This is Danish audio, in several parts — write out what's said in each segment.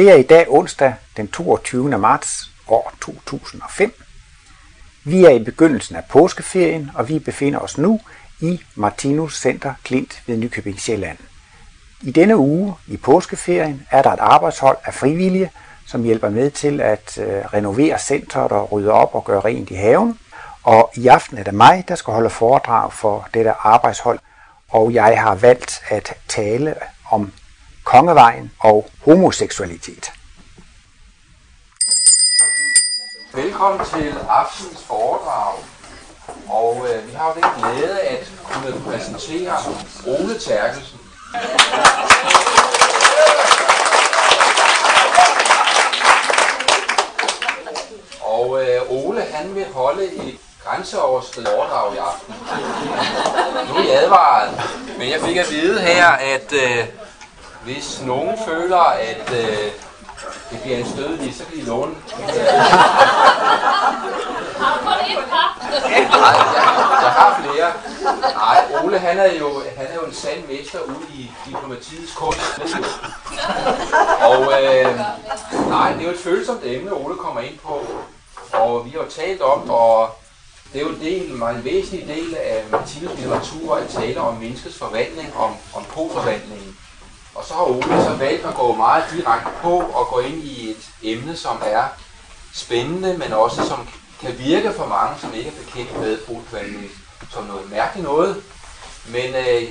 Det er i dag onsdag den 22. marts år 2005. Vi er i begyndelsen af påskeferien, og vi befinder os nu i Martinus Center Klint ved Nykøbing Sjælland. I denne uge i påskeferien er der et arbejdshold af frivillige, som hjælper med til at øh, renovere centret og rydde op og gøre rent i haven. Og i aften er det mig, der skal holde foredrag for dette arbejdshold, og jeg har valgt at tale om kongevejen og homoseksualitet. Velkommen til aftens foredrag. Og øh, vi har jo den glæde at kunne præsentere Ole Terkelsen. Og øh, Ole han vil holde et grænseoverskridende foredrag i aften. Nu er I advaret, men jeg fik at vide her, at øh, hvis nogen føler, at øh, det bliver en stødelig, så kan I låne. Nej, jeg, jeg har flere. Nej, Ole han er jo, han er jo en sand mester ude i diplomatiets kunst. Og øh, nej, det er jo et følsomt emne, Ole kommer ind på. Og vi har jo talt om, og det er jo en del, en meget væsentlig del af Martinus litteratur at tale om menneskets forvandling, om, om på-forvandlingen. Og så har Ole så valgt at gå meget direkte på og gå ind i et emne, som er spændende, men også som kan virke for mange, som ikke er bekendt med po-forvandling, som noget mærkeligt noget. Men øh,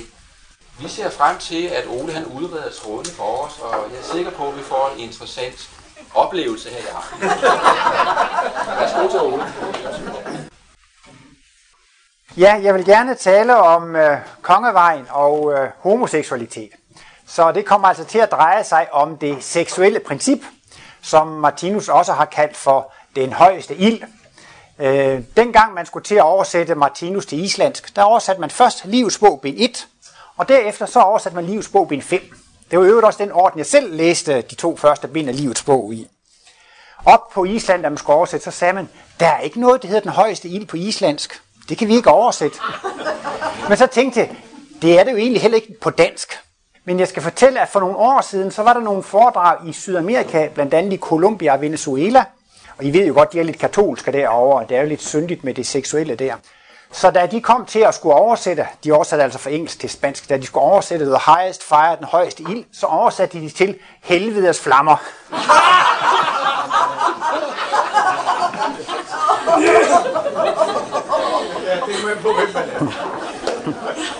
vi ser frem til, at Ole han udreder trådene for os, og jeg er sikker på, at vi får en interessant oplevelse her i aften. Værsgo til Ole. Ja, jeg vil gerne tale om øh, kongevejen og øh, homoseksualitet. Så det kommer altså til at dreje sig om det seksuelle princip, som Martinus også har kaldt for den højeste ild. Øh, dengang man skulle til at oversætte Martinus til islandsk, der oversatte man først Livets bog bind 1, og derefter så oversatte man Livets bog bind 5. Det var øvrigt også den orden, jeg selv læste de to første bind af Livets bog i. Op på Island, da man skulle oversætte, så sagde man, der er ikke noget, der hedder den højeste ild på islandsk. Det kan vi ikke oversætte. Men så tænkte jeg, det er det jo egentlig heller ikke på dansk. Men jeg skal fortælle, at for nogle år siden, så var der nogle foredrag i Sydamerika, blandt andet i Colombia og Venezuela. Og I ved jo godt, de er lidt katolske derovre, og det er jo lidt syndigt med det seksuelle der. Så da de kom til at skulle oversætte, de oversatte altså fra engelsk til spansk, da de skulle oversætte The Highest Fire, den højeste ild, så oversatte de til helvedes flammer.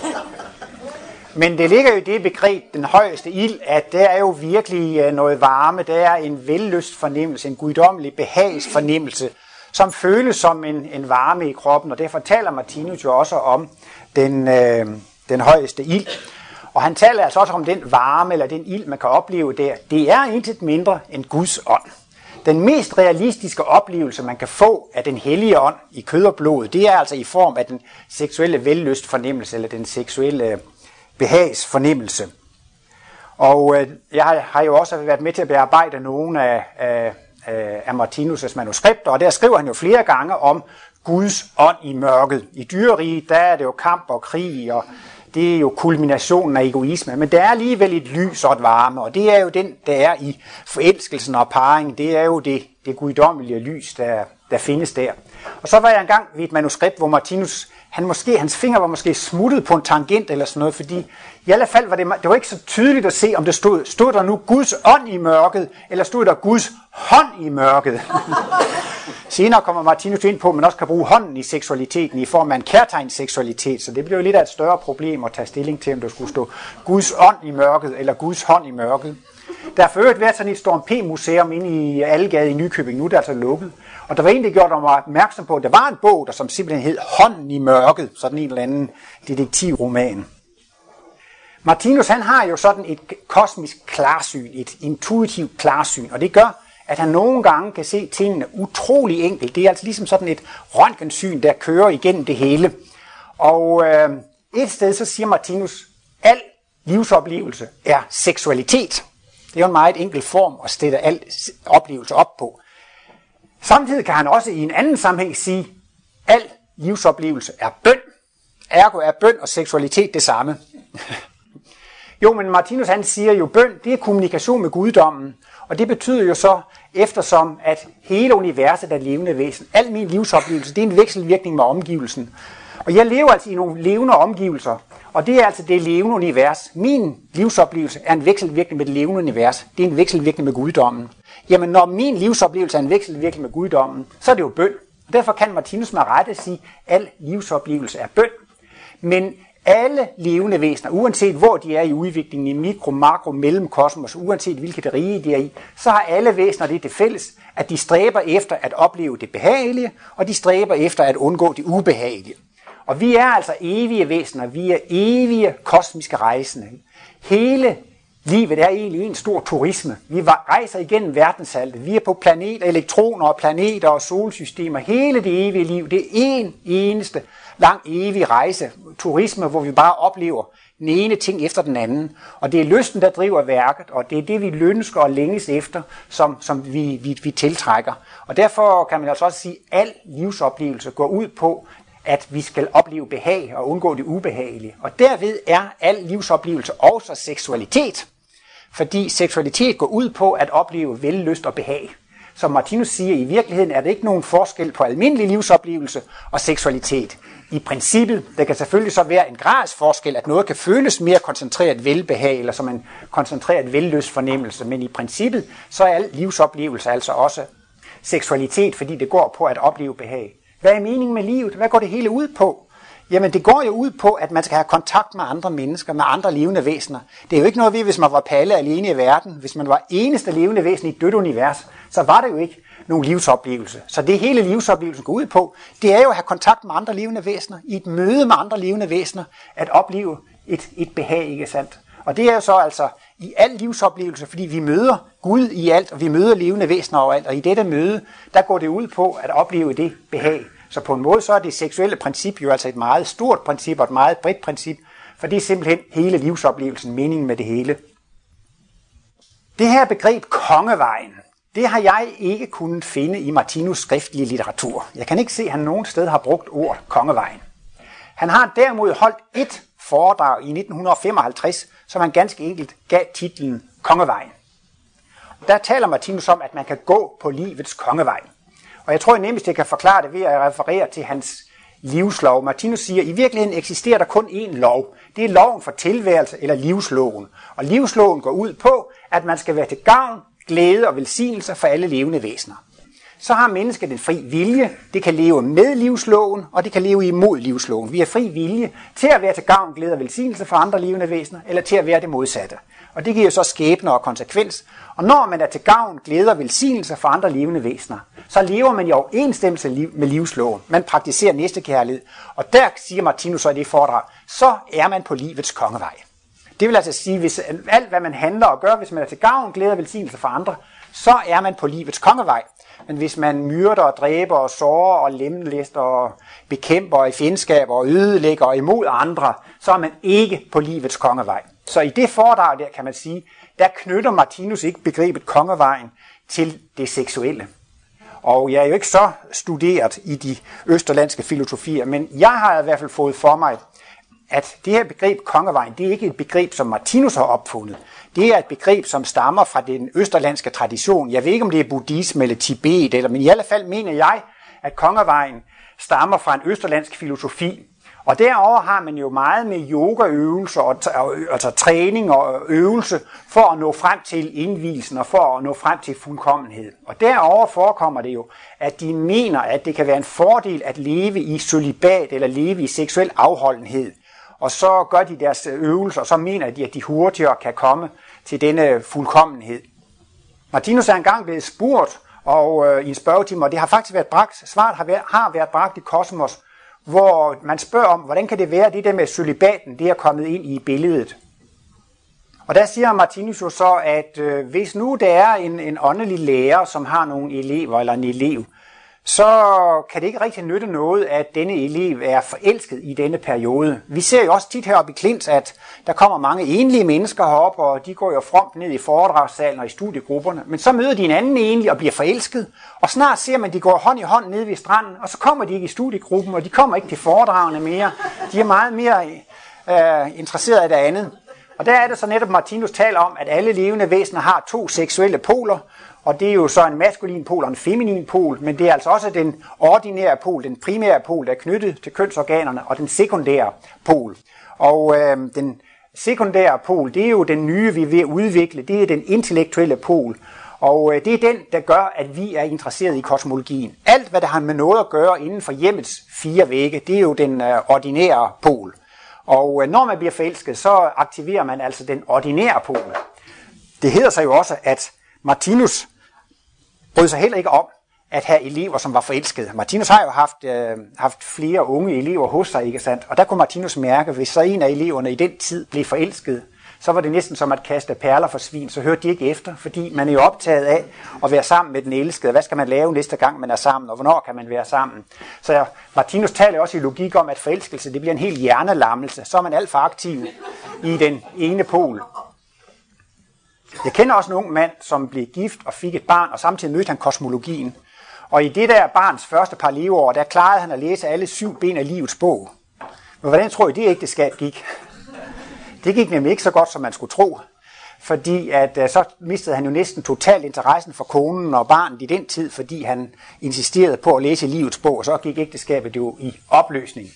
Men det ligger jo i det begreb, den højeste ild, at det er jo virkelig øh, noget varme, det er en vellyst fornemmelse, en guddommelig behagsfornemmelse, som føles som en, en varme i kroppen, og derfor taler Martinus jo også om den, øh, den højeste ild. Og han taler altså også om den varme, eller den ild, man kan opleve der. Det er intet mindre end Guds ånd. Den mest realistiske oplevelse, man kan få af den hellige ånd i kød og blod, det er altså i form af den seksuelle vellyst fornemmelse, eller den seksuelle behagsfornemmelse. Og øh, jeg har, har jo også været med til at bearbejde nogle af, af, af Martinus' manuskripter, og der skriver han jo flere gange om Guds ånd i mørket. I dyreriget, der er det jo kamp og krig, og det er jo kulminationen af egoisme, men der er alligevel et lys og et varme, og det er jo den, der er i forelskelsen og parringen, det er jo det, det guddommelige lys, der, der findes der. Og så var jeg engang ved et manuskript, hvor Martinus, han måske, hans finger var måske smuttet på en tangent eller sådan noget, fordi i alle fald var det, det var ikke så tydeligt at se, om det stod, stod der nu Guds ånd i mørket, eller stod der Guds hånd i mørket. Senere kommer Martinus ind på, at man også kan bruge hånden i seksualiteten i form af en kærtegnsseksualitet, så det bliver jo lidt af et større problem at tage stilling til, om der skulle stå Guds ånd i mørket, eller Guds hånd i mørket. Der er for øvrigt været sådan et Storm P-museum inde i Algade i Nykøbing, nu er det altså lukket. Og der var en, der gjorde mig opmærksom på, at der var en bog, der som simpelthen hed Hånden i mørket, sådan en eller anden detektivroman. Martinus han har jo sådan et kosmisk klarsyn, et intuitivt klarsyn, og det gør, at han nogle gange kan se tingene utrolig enkelt. Det er altså ligesom sådan et røntgensyn, der kører igennem det hele. Og øh, et sted så siger Martinus, al livsoplevelse er seksualitet. Det er jo en meget enkel form at stille al oplevelse op på. Samtidig kan han også i en anden sammenhæng sige, al livsoplevelse er bøn. Ergo er bøn og seksualitet det samme. Jo, men Martinus han siger jo, bøn, det er kommunikation med guddommen. Og det betyder jo så, eftersom at hele universet er levende væsen, al min livsoplevelse, det er en vekselvirkning med omgivelsen. Og jeg lever altså i nogle levende omgivelser, og det er altså det levende univers. Min livsoplevelse er en vekselvirkning med det levende univers. Det er en vekselvirkning med guddommen. Jamen, når min livsoplevelse er en vekselvirkning med guddommen, så er det jo bøn. Derfor kan Martinus med rette sige, at al livsoplevelse er bøn. Men alle levende væsener, uanset hvor de er i udviklingen i mikro, makro, mellemkosmos, uanset hvilket rige de er i, så har alle væsener det til fælles, at de stræber efter at opleve det behagelige, og de stræber efter at undgå det ubehagelige. Og vi er altså evige væsener, vi er evige kosmiske rejsende. Hele livet er egentlig en stor turisme. Vi rejser igennem verdensaltet. Vi er på planeter, elektroner og planeter og solsystemer. Hele det evige liv, det er en eneste lang evig rejse. Turisme, hvor vi bare oplever den ene ting efter den anden. Og det er lysten, der driver værket, og det er det, vi lønsker og længes efter, som, som vi, vi, vi tiltrækker. Og derfor kan man altså også sige, at al livsoplevelse går ud på, at vi skal opleve behag og undgå det ubehagelige. Og derved er al livsoplevelse også seksualitet. Fordi seksualitet går ud på at opleve vellyst og behag. Som Martinus siger, i virkeligheden er der ikke nogen forskel på almindelig livsoplevelse og seksualitet. I princippet, der kan selvfølgelig så være en grads forskel, at noget kan føles mere koncentreret velbehag, eller som en koncentreret velløs fornemmelse, men i princippet, så er al livsoplevelse altså også seksualitet, fordi det går på at opleve behag. Hvad er meningen med livet? Hvad går det hele ud på? Jamen det går jo ud på, at man skal have kontakt med andre mennesker, med andre levende væsener. Det er jo ikke noget ved, hvis man var palle alene i verden. Hvis man var eneste levende væsen i et dødt univers, så var det jo ikke nogen livsoplevelse. Så det hele livsoplevelsen går ud på, det er jo at have kontakt med andre levende væsener, i et møde med andre levende væsener, at opleve et, et behag, ikke sandt? Og det er jo så altså i al livsoplevelse, fordi vi møder Gud i alt, og vi møder levende væsener overalt, og i dette møde, der går det ud på at opleve det behag. Så på en måde så er det seksuelle princip jo altså et meget stort princip og et meget bredt princip, for det er simpelthen hele livsoplevelsen, meningen med det hele. Det her begreb kongevejen, det har jeg ikke kunnet finde i Martinus skriftlige litteratur. Jeg kan ikke se, at han nogen sted har brugt ord kongevejen. Han har derimod holdt et foredrag i 1955, som han ganske enkelt gav titlen Kongevejen. Der taler Martinus om, at man kan gå på livets kongevej. Og jeg tror jeg nemmest, jeg kan forklare det ved at referere til hans livslov. Martinus siger, at i virkeligheden eksisterer der kun én lov. Det er loven for tilværelse eller livsloven. Og livsloven går ud på, at man skal være til gavn, glæde og velsignelse for alle levende væsener. Så har mennesket en fri vilje. Det kan leve med livsloven, og det kan leve imod livsloven. Vi har fri vilje til at være til gavn, glæde og velsignelse for andre levende væsener, eller til at være det modsatte. Og det giver så skæbner og konsekvens. Og når man er til gavn, glæde og velsignelse for andre levende væsener, så lever man i overensstemmelse med livsloven. Man praktiserer næstekærlighed. Og der siger Martinus så i det foredrag, så er man på livets kongevej. Det vil altså sige, hvis alt hvad man handler og gør, hvis man er til gavn, glæder og velsignelse for andre, så er man på livets kongevej. Men hvis man myrder og dræber og sårer og lemlæster og bekæmper i fjendskab og ødelægger imod andre, så er man ikke på livets kongevej. Så i det foredrag der kan man sige, der knytter Martinus ikke begrebet kongevejen til det seksuelle. Og jeg er jo ikke så studeret i de østerlandske filosofier, men jeg har i hvert fald fået for mig, at det her begreb kongevejen, det er ikke et begreb, som Martinus har opfundet. Det er et begreb, som stammer fra den østerlandske tradition. Jeg ved ikke, om det er buddhisme eller Tibet, eller, men i alle fald mener jeg, at kongevejen stammer fra en østerlandsk filosofi, og derover har man jo meget med yogaøvelser, og altså træning og øvelse, for at nå frem til indvielsen og for at nå frem til fuldkommenhed. Og derover forekommer det jo, at de mener, at det kan være en fordel at leve i solibat eller leve i seksuel afholdenhed. Og så gør de deres øvelser, og så mener de, at de hurtigere kan komme til denne fuldkommenhed. Martinus er engang blevet spurgt og, øh, i en spørgetime, og det har faktisk været bragt, svaret har været, har været bragt i Kosmos, hvor man spørger om, hvordan kan det være, at det der med celibaten, det er kommet ind i billedet. Og der siger Martinus jo så, at øh, hvis nu der er en, en åndelig lærer, som har nogle elever eller en elev, så kan det ikke rigtig nytte noget, at denne elev er forelsket i denne periode. Vi ser jo også tit heroppe i Klint, at der kommer mange enlige mennesker herop, og de går jo fromt ned i foredragssalen og i studiegrupperne. Men så møder de en anden enlig og bliver forelsket, og snart ser man, at de går hånd i hånd ned ved stranden, og så kommer de ikke i studiegruppen, og de kommer ikke til foredragene mere. De er meget mere øh, interesserede af det andet. Og der er det så netop, Martinus taler om, at alle levende væsener har to seksuelle poler, og det er jo så en maskulin pol og en feminin pol, men det er altså også den ordinære pol, den primære pol, der er knyttet til kønsorganerne, og den sekundære pol. Og øh, den sekundære pol, det er jo den nye, vi er ved at udvikle, det er den intellektuelle pol. Og øh, det er den, der gør, at vi er interesseret i kosmologien. Alt, hvad der har med noget at gøre inden for hjemmets fire vægge, det er jo den øh, ordinære pol. Og øh, når man bliver forelsket, så aktiverer man altså den ordinære pol. Det hedder sig jo også, at Martinus brød sig heller ikke om at have elever, som var forelskede. Martinus har jo haft, øh, haft flere unge elever hos sig, ikke sandt? Og der kunne Martinus mærke, hvis så en af eleverne i den tid blev forelsket, så var det næsten som at kaste perler for svin, så hørte de ikke efter, fordi man er jo optaget af at være sammen med den elskede. Hvad skal man lave næste gang, man er sammen, og hvornår kan man være sammen? Så ja, Martinus taler også i logik om, at forelskelse det bliver en helt hjernelammelse. Så er man alt for aktiv i den ene pol. Jeg kender også en ung mand, som blev gift og fik et barn, og samtidig mødte han kosmologien. Og i det der barns første par leveår, der klarede han at læse alle syv ben af livets bog. Men hvordan tror I, det ægteskab gik? Det gik nemlig ikke så godt, som man skulle tro. Fordi at øh, så mistede han jo næsten totalt interessen for konen og barnet i den tid, fordi han insisterede på at læse livets bog, og så gik ægteskabet jo i opløsning.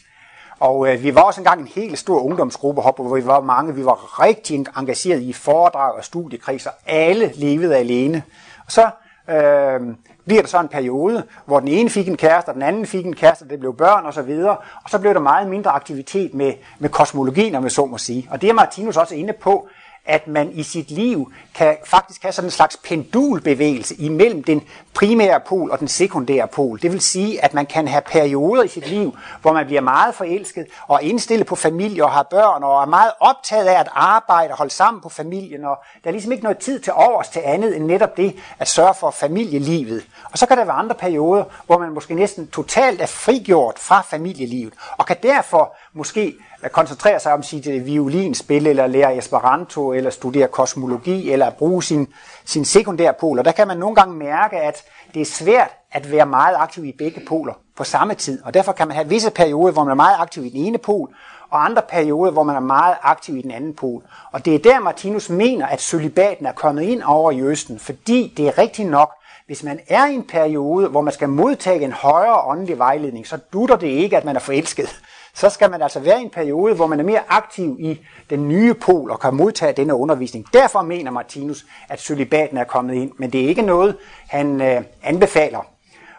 Og øh, vi var også engang en helt stor ungdomsgruppe hoppe, hvor vi var mange. Vi var rigtig engageret i foredrag og studiekredser. Alle levede alene. Og så øh, bliver der så en periode, hvor den ene fik en kæreste, og den anden fik en kæreste, det blev børn og så videre, og så blev der meget mindre aktivitet med, med kosmologien, om jeg så må sige. Og det er Martinus også inde på, at man i sit liv kan faktisk have sådan en slags pendulbevægelse imellem den primære pol og den sekundære pol. Det vil sige, at man kan have perioder i sit liv, hvor man bliver meget forelsket og indstillet på familie og har børn og er meget optaget af at arbejde og holde sammen på familien. Og der er ligesom ikke noget tid til overs til andet end netop det at sørge for familielivet. Og så kan der være andre perioder, hvor man måske næsten totalt er frigjort fra familielivet og kan derfor måske koncentrere sig om sit violinspil, eller lære Esperanto, eller studere kosmologi, eller bruge sin, sin sekundære pol. Og der kan man nogle gange mærke, at det er svært at være meget aktiv i begge poler på samme tid. Og derfor kan man have visse perioder, hvor man er meget aktiv i den ene pol, og andre perioder, hvor man er meget aktiv i den anden pol. Og det er der, Martinus mener, at solibaten er kommet ind over i Østen, fordi det er rigtigt nok, hvis man er i en periode, hvor man skal modtage en højere åndelig vejledning, så dutter det ikke, at man er forelsket så skal man altså være i en periode, hvor man er mere aktiv i den nye pol og kan modtage denne undervisning. Derfor mener Martinus, at celibaten er kommet ind, men det er ikke noget, han øh, anbefaler.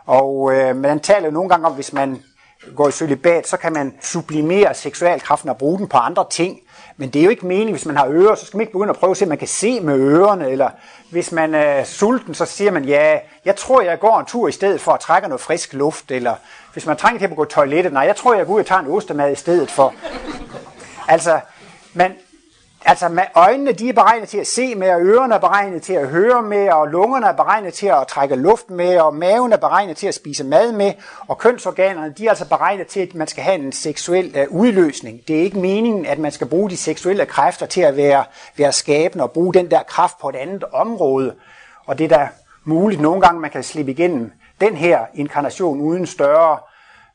Og øh, man taler jo nogle gange om, hvis man går i celibat, så kan man sublimere seksualkraften og bruge den på andre ting. Men det er jo ikke meningen, hvis man har ører, så skal man ikke begynde at prøve at se, at man kan se med ørerne. Eller hvis man er sulten, så siger man, ja, jeg tror, jeg går en tur i stedet for at trække noget frisk luft. Eller hvis man trænger til at gå i toilettet, nej, jeg tror, jeg går ud og tager en ostemad i stedet for. Altså, man, Altså med øjnene, de er beregnet til at se med, og ørerne er beregnet til at høre med, og lungerne er beregnet til at trække luft med, og maven er beregnet til at spise mad med, og kønsorganerne, de er altså beregnet til, at man skal have en seksuel uh, udløsning. Det er ikke meningen, at man skal bruge de seksuelle kræfter til at være, være skabende og bruge den der kraft på et andet område. Og det er da muligt nogle gange, man kan slippe igennem den her inkarnation uden større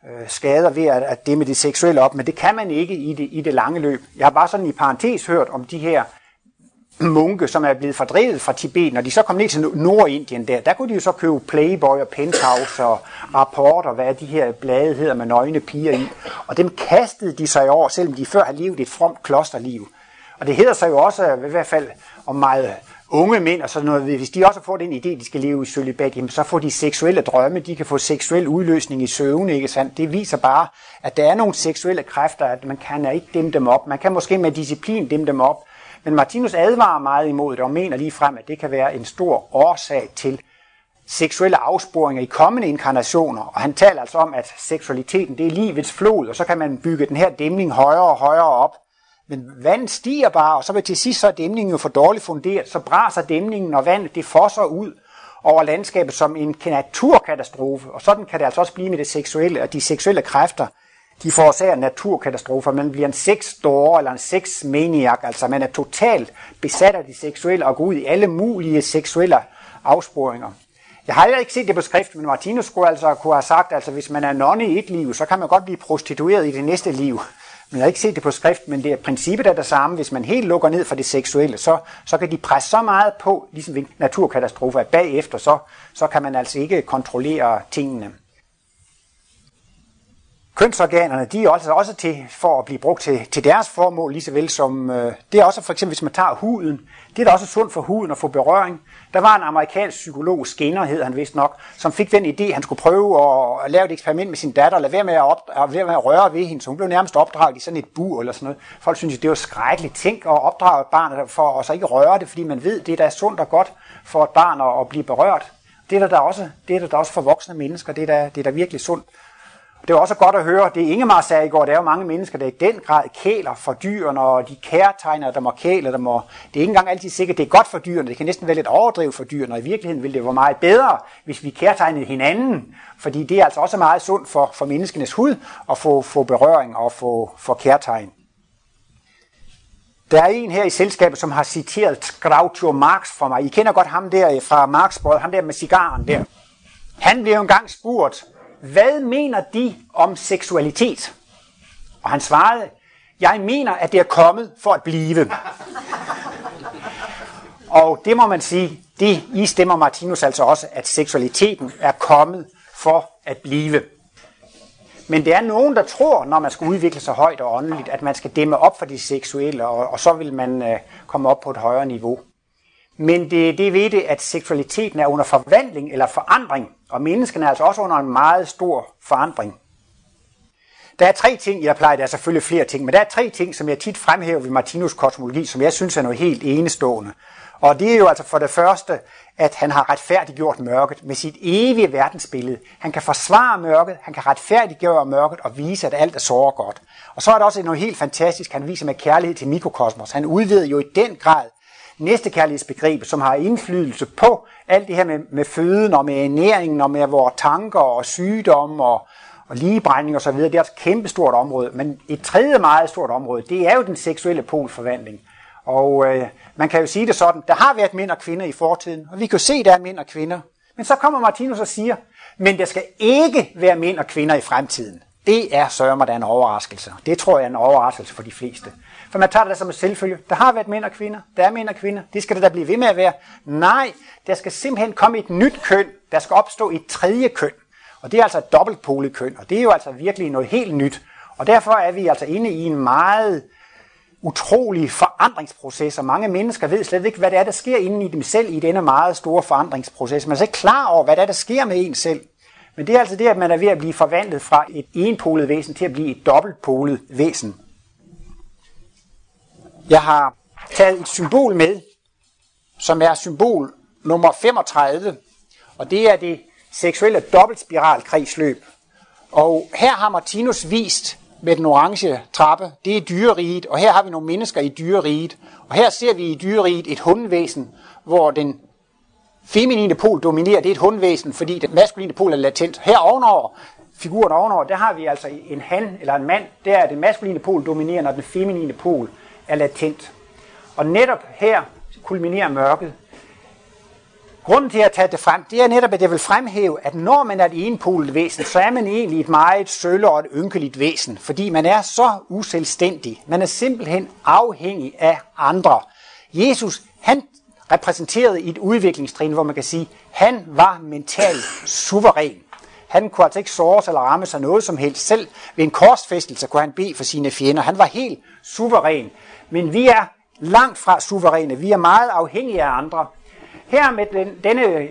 øh, skader ved at, at det med det seksuelle op, men det kan man ikke i det, i det lange løb. Jeg har bare sådan i parentes hørt om de her munke, som er blevet fordrevet fra Tibet, når de så kom ned til Nordindien der, der kunne de jo så købe Playboy og Penthouse og Rapport og hvad de her blade hedder med nøgne piger i. Og dem kastede de sig over, selvom de før havde levet et fromt klosterliv. Og det hedder sig jo også, i hvert fald om meget unge mænd og sådan noget, hvis de også får den idé, de skal leve i sølibat, jamen så får de seksuelle drømme, de kan få seksuel udløsning i søvn, ikke sandt? Det viser bare, at der er nogle seksuelle kræfter, at man kan ikke dæmme dem op. Man kan måske med disciplin dæmme dem op. Men Martinus advarer meget imod det og mener lige frem, at det kan være en stor årsag til seksuelle afsporinger i kommende inkarnationer. Og han taler altså om, at seksualiteten det er livets flod, og så kan man bygge den her dæmning højere og højere op. Men vandet stiger bare, og så vil til sidst så er dæmningen jo for dårligt funderet, så braser dæmningen, og vandet det fosser ud over landskabet som en naturkatastrofe. Og sådan kan det altså også blive med det seksuelle, og de seksuelle kræfter, de forårsager naturkatastrofer. Man bliver en sexdårer eller en sexmaniak, altså man er totalt besat af de seksuelle og går ud i alle mulige seksuelle afsporinger. Jeg har ikke set det på skrift, men Martinus skulle altså kunne have sagt, altså hvis man er nonne i et liv, så kan man godt blive prostitueret i det næste liv. Man har ikke set det på skrift, men det er princippet er det samme. Hvis man helt lukker ned for det seksuelle, så, så kan de presse så meget på, ligesom ved naturkatastrofer, at bagefter, så, så kan man altså ikke kontrollere tingene. Kønsorganerne, de er også, også til for at blive brugt til, til deres formål, lige så vel som, øh, det er også for eksempel, hvis man tager huden, det er da også sundt for huden at få berøring. Der var en amerikansk psykolog, Skinner hed han vist nok, som fik den idé, han skulle prøve at lave et eksperiment med sin datter, lade være med at, op, at, være med at røre ved hende, så hun blev nærmest opdraget i sådan et bur eller sådan noget. Folk synes, det var skrækkeligt. Tænk at opdrage et barn for at så ikke røre det, fordi man ved, det er da sundt og godt for et barn at, at blive berørt. Det er der, der også, det er der, der også for voksne mennesker, det er der, det er der virkelig sundt. Det var også godt at høre, det Ingemar sagde i går, der er jo mange mennesker, der i den grad kæler for dyrene, og de kærtegner, der må kæle, der og Det er ikke engang altid sikkert, det er godt for dyrene. Det kan næsten være lidt overdrevet for dyrene, og i virkeligheden ville det være meget bedre, hvis vi kærtegnede hinanden, fordi det er altså også meget sundt for, for menneskenes hud at få, få berøring og få, få kærtegn. Der er en her i selskabet, som har citeret Groucho Marx for mig. I kender godt ham der øh, fra Marx, ham der med cigaren der. Han blev engang spurgt, hvad mener de om seksualitet? Og han svarede, jeg mener, at det er kommet for at blive. Og det må man sige, det i stemmer Martinus altså også, at seksualiteten er kommet for at blive. Men det er nogen, der tror, når man skal udvikle sig højt og åndeligt, at man skal dæmme op for det seksuelle, og, og så vil man øh, komme op på et højere niveau. Men det, det ved det, at seksualiteten er under forvandling eller forandring, og menneskene er altså også under en meget stor forandring. Der er tre ting, jeg plejer, der er selvfølgelig flere ting, men der er tre ting, som jeg tit fremhæver ved Martinus kosmologi, som jeg synes er noget helt enestående. Og det er jo altså for det første, at han har retfærdiggjort mørket med sit evige verdensbillede. Han kan forsvare mørket, han kan retfærdiggøre mørket og vise, at alt er så godt. Og så er der også noget helt fantastisk, han viser med kærlighed til mikrokosmos. Han udvider jo i den grad næstekærlighedsbegreb, som har indflydelse på alt det her med, med føden og med ernæringen og med vores tanker og sygdomme og, og ligebrænding osv. Det er et kæmpestort område. Men et tredje meget stort område, det er jo den seksuelle polforvandling. Og øh, man kan jo sige det sådan, der har været mænd og kvinder i fortiden, og vi kan jo se, der er mænd og kvinder. Men så kommer Martinus og siger, men der skal ikke være mænd og kvinder i fremtiden. Det er sørger der er en overraskelse. Det tror jeg er en overraskelse for de fleste. For man tager det som et selvfølge. Der har været mænd og kvinder. Der er mænd og kvinder. Det skal det da blive ved med at være. Nej, der skal simpelthen komme et nyt køn. Der skal opstå et tredje køn. Og det er altså et dobbeltpolet køn. Og det er jo altså virkelig noget helt nyt. Og derfor er vi altså inde i en meget utrolig forandringsproces, og mange mennesker ved slet ikke, hvad det er, der sker inde i dem selv i denne meget store forandringsproces. Man er slet ikke klar over, hvad det er, der sker med en selv. Men det er altså det, at man er ved at blive forvandlet fra et enpolet væsen til at blive et dobbeltpolet væsen. Jeg har taget et symbol med, som er symbol nummer 35, og det er det seksuelle dobbeltspiralkredsløb. Og her har Martinus vist med den orange trappe, det er dyreriget, og her har vi nogle mennesker i dyreriget. Og her ser vi i dyreriget et hundvæsen, hvor den feminine pol dominerer, det er et hundvæsen, fordi den maskuline pol er latent. Her ovenover, figuren ovenover, der har vi altså en han eller en mand, der er den maskuline pol dominerende, og den feminine pol er latent. Og netop her kulminerer mørket. Grunden til at tage det frem, det er netop, at jeg vil fremhæve, at når man er et enpolet væsen, så er man egentlig et meget sølle og et ynkeligt væsen, fordi man er så uselvstændig. Man er simpelthen afhængig af andre. Jesus, han repræsenterede i et udviklingstrin, hvor man kan sige, han var mentalt suveræn. Han kunne altså ikke såres eller ramme sig noget som helst. Selv ved en korsfæstelse kunne han bede for sine fjender. Han var helt suveræn. Men vi er langt fra suveræne. Vi er meget afhængige af andre. Her med den, denne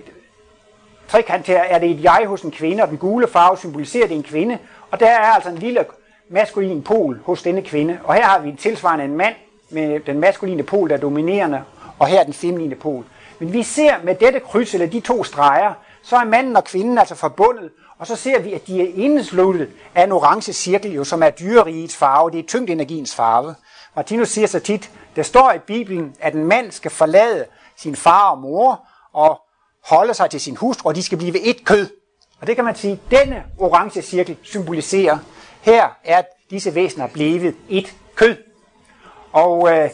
trekant her, er det et jeg hos en kvinde, og den gule farve symboliserer det en kvinde. Og der er altså en lille maskulin pol hos denne kvinde. Og her har vi tilsvarende en mand med den maskuline pol, der er dominerende, og her er den feminine pol. Men vi ser med dette kryds, eller de to streger, så er manden og kvinden altså forbundet, og så ser vi, at de er indesluttet af en orange cirkel, jo, som er dyrerigets farve. Det er tyngdenergiens farve. Martinus siger så tit, der står i Bibelen, at en mand skal forlade sin far og mor og holde sig til sin hustru, og de skal blive et kød. Og det kan man sige, denne orange cirkel symboliserer, her er disse væsener blevet et kød. Og øh,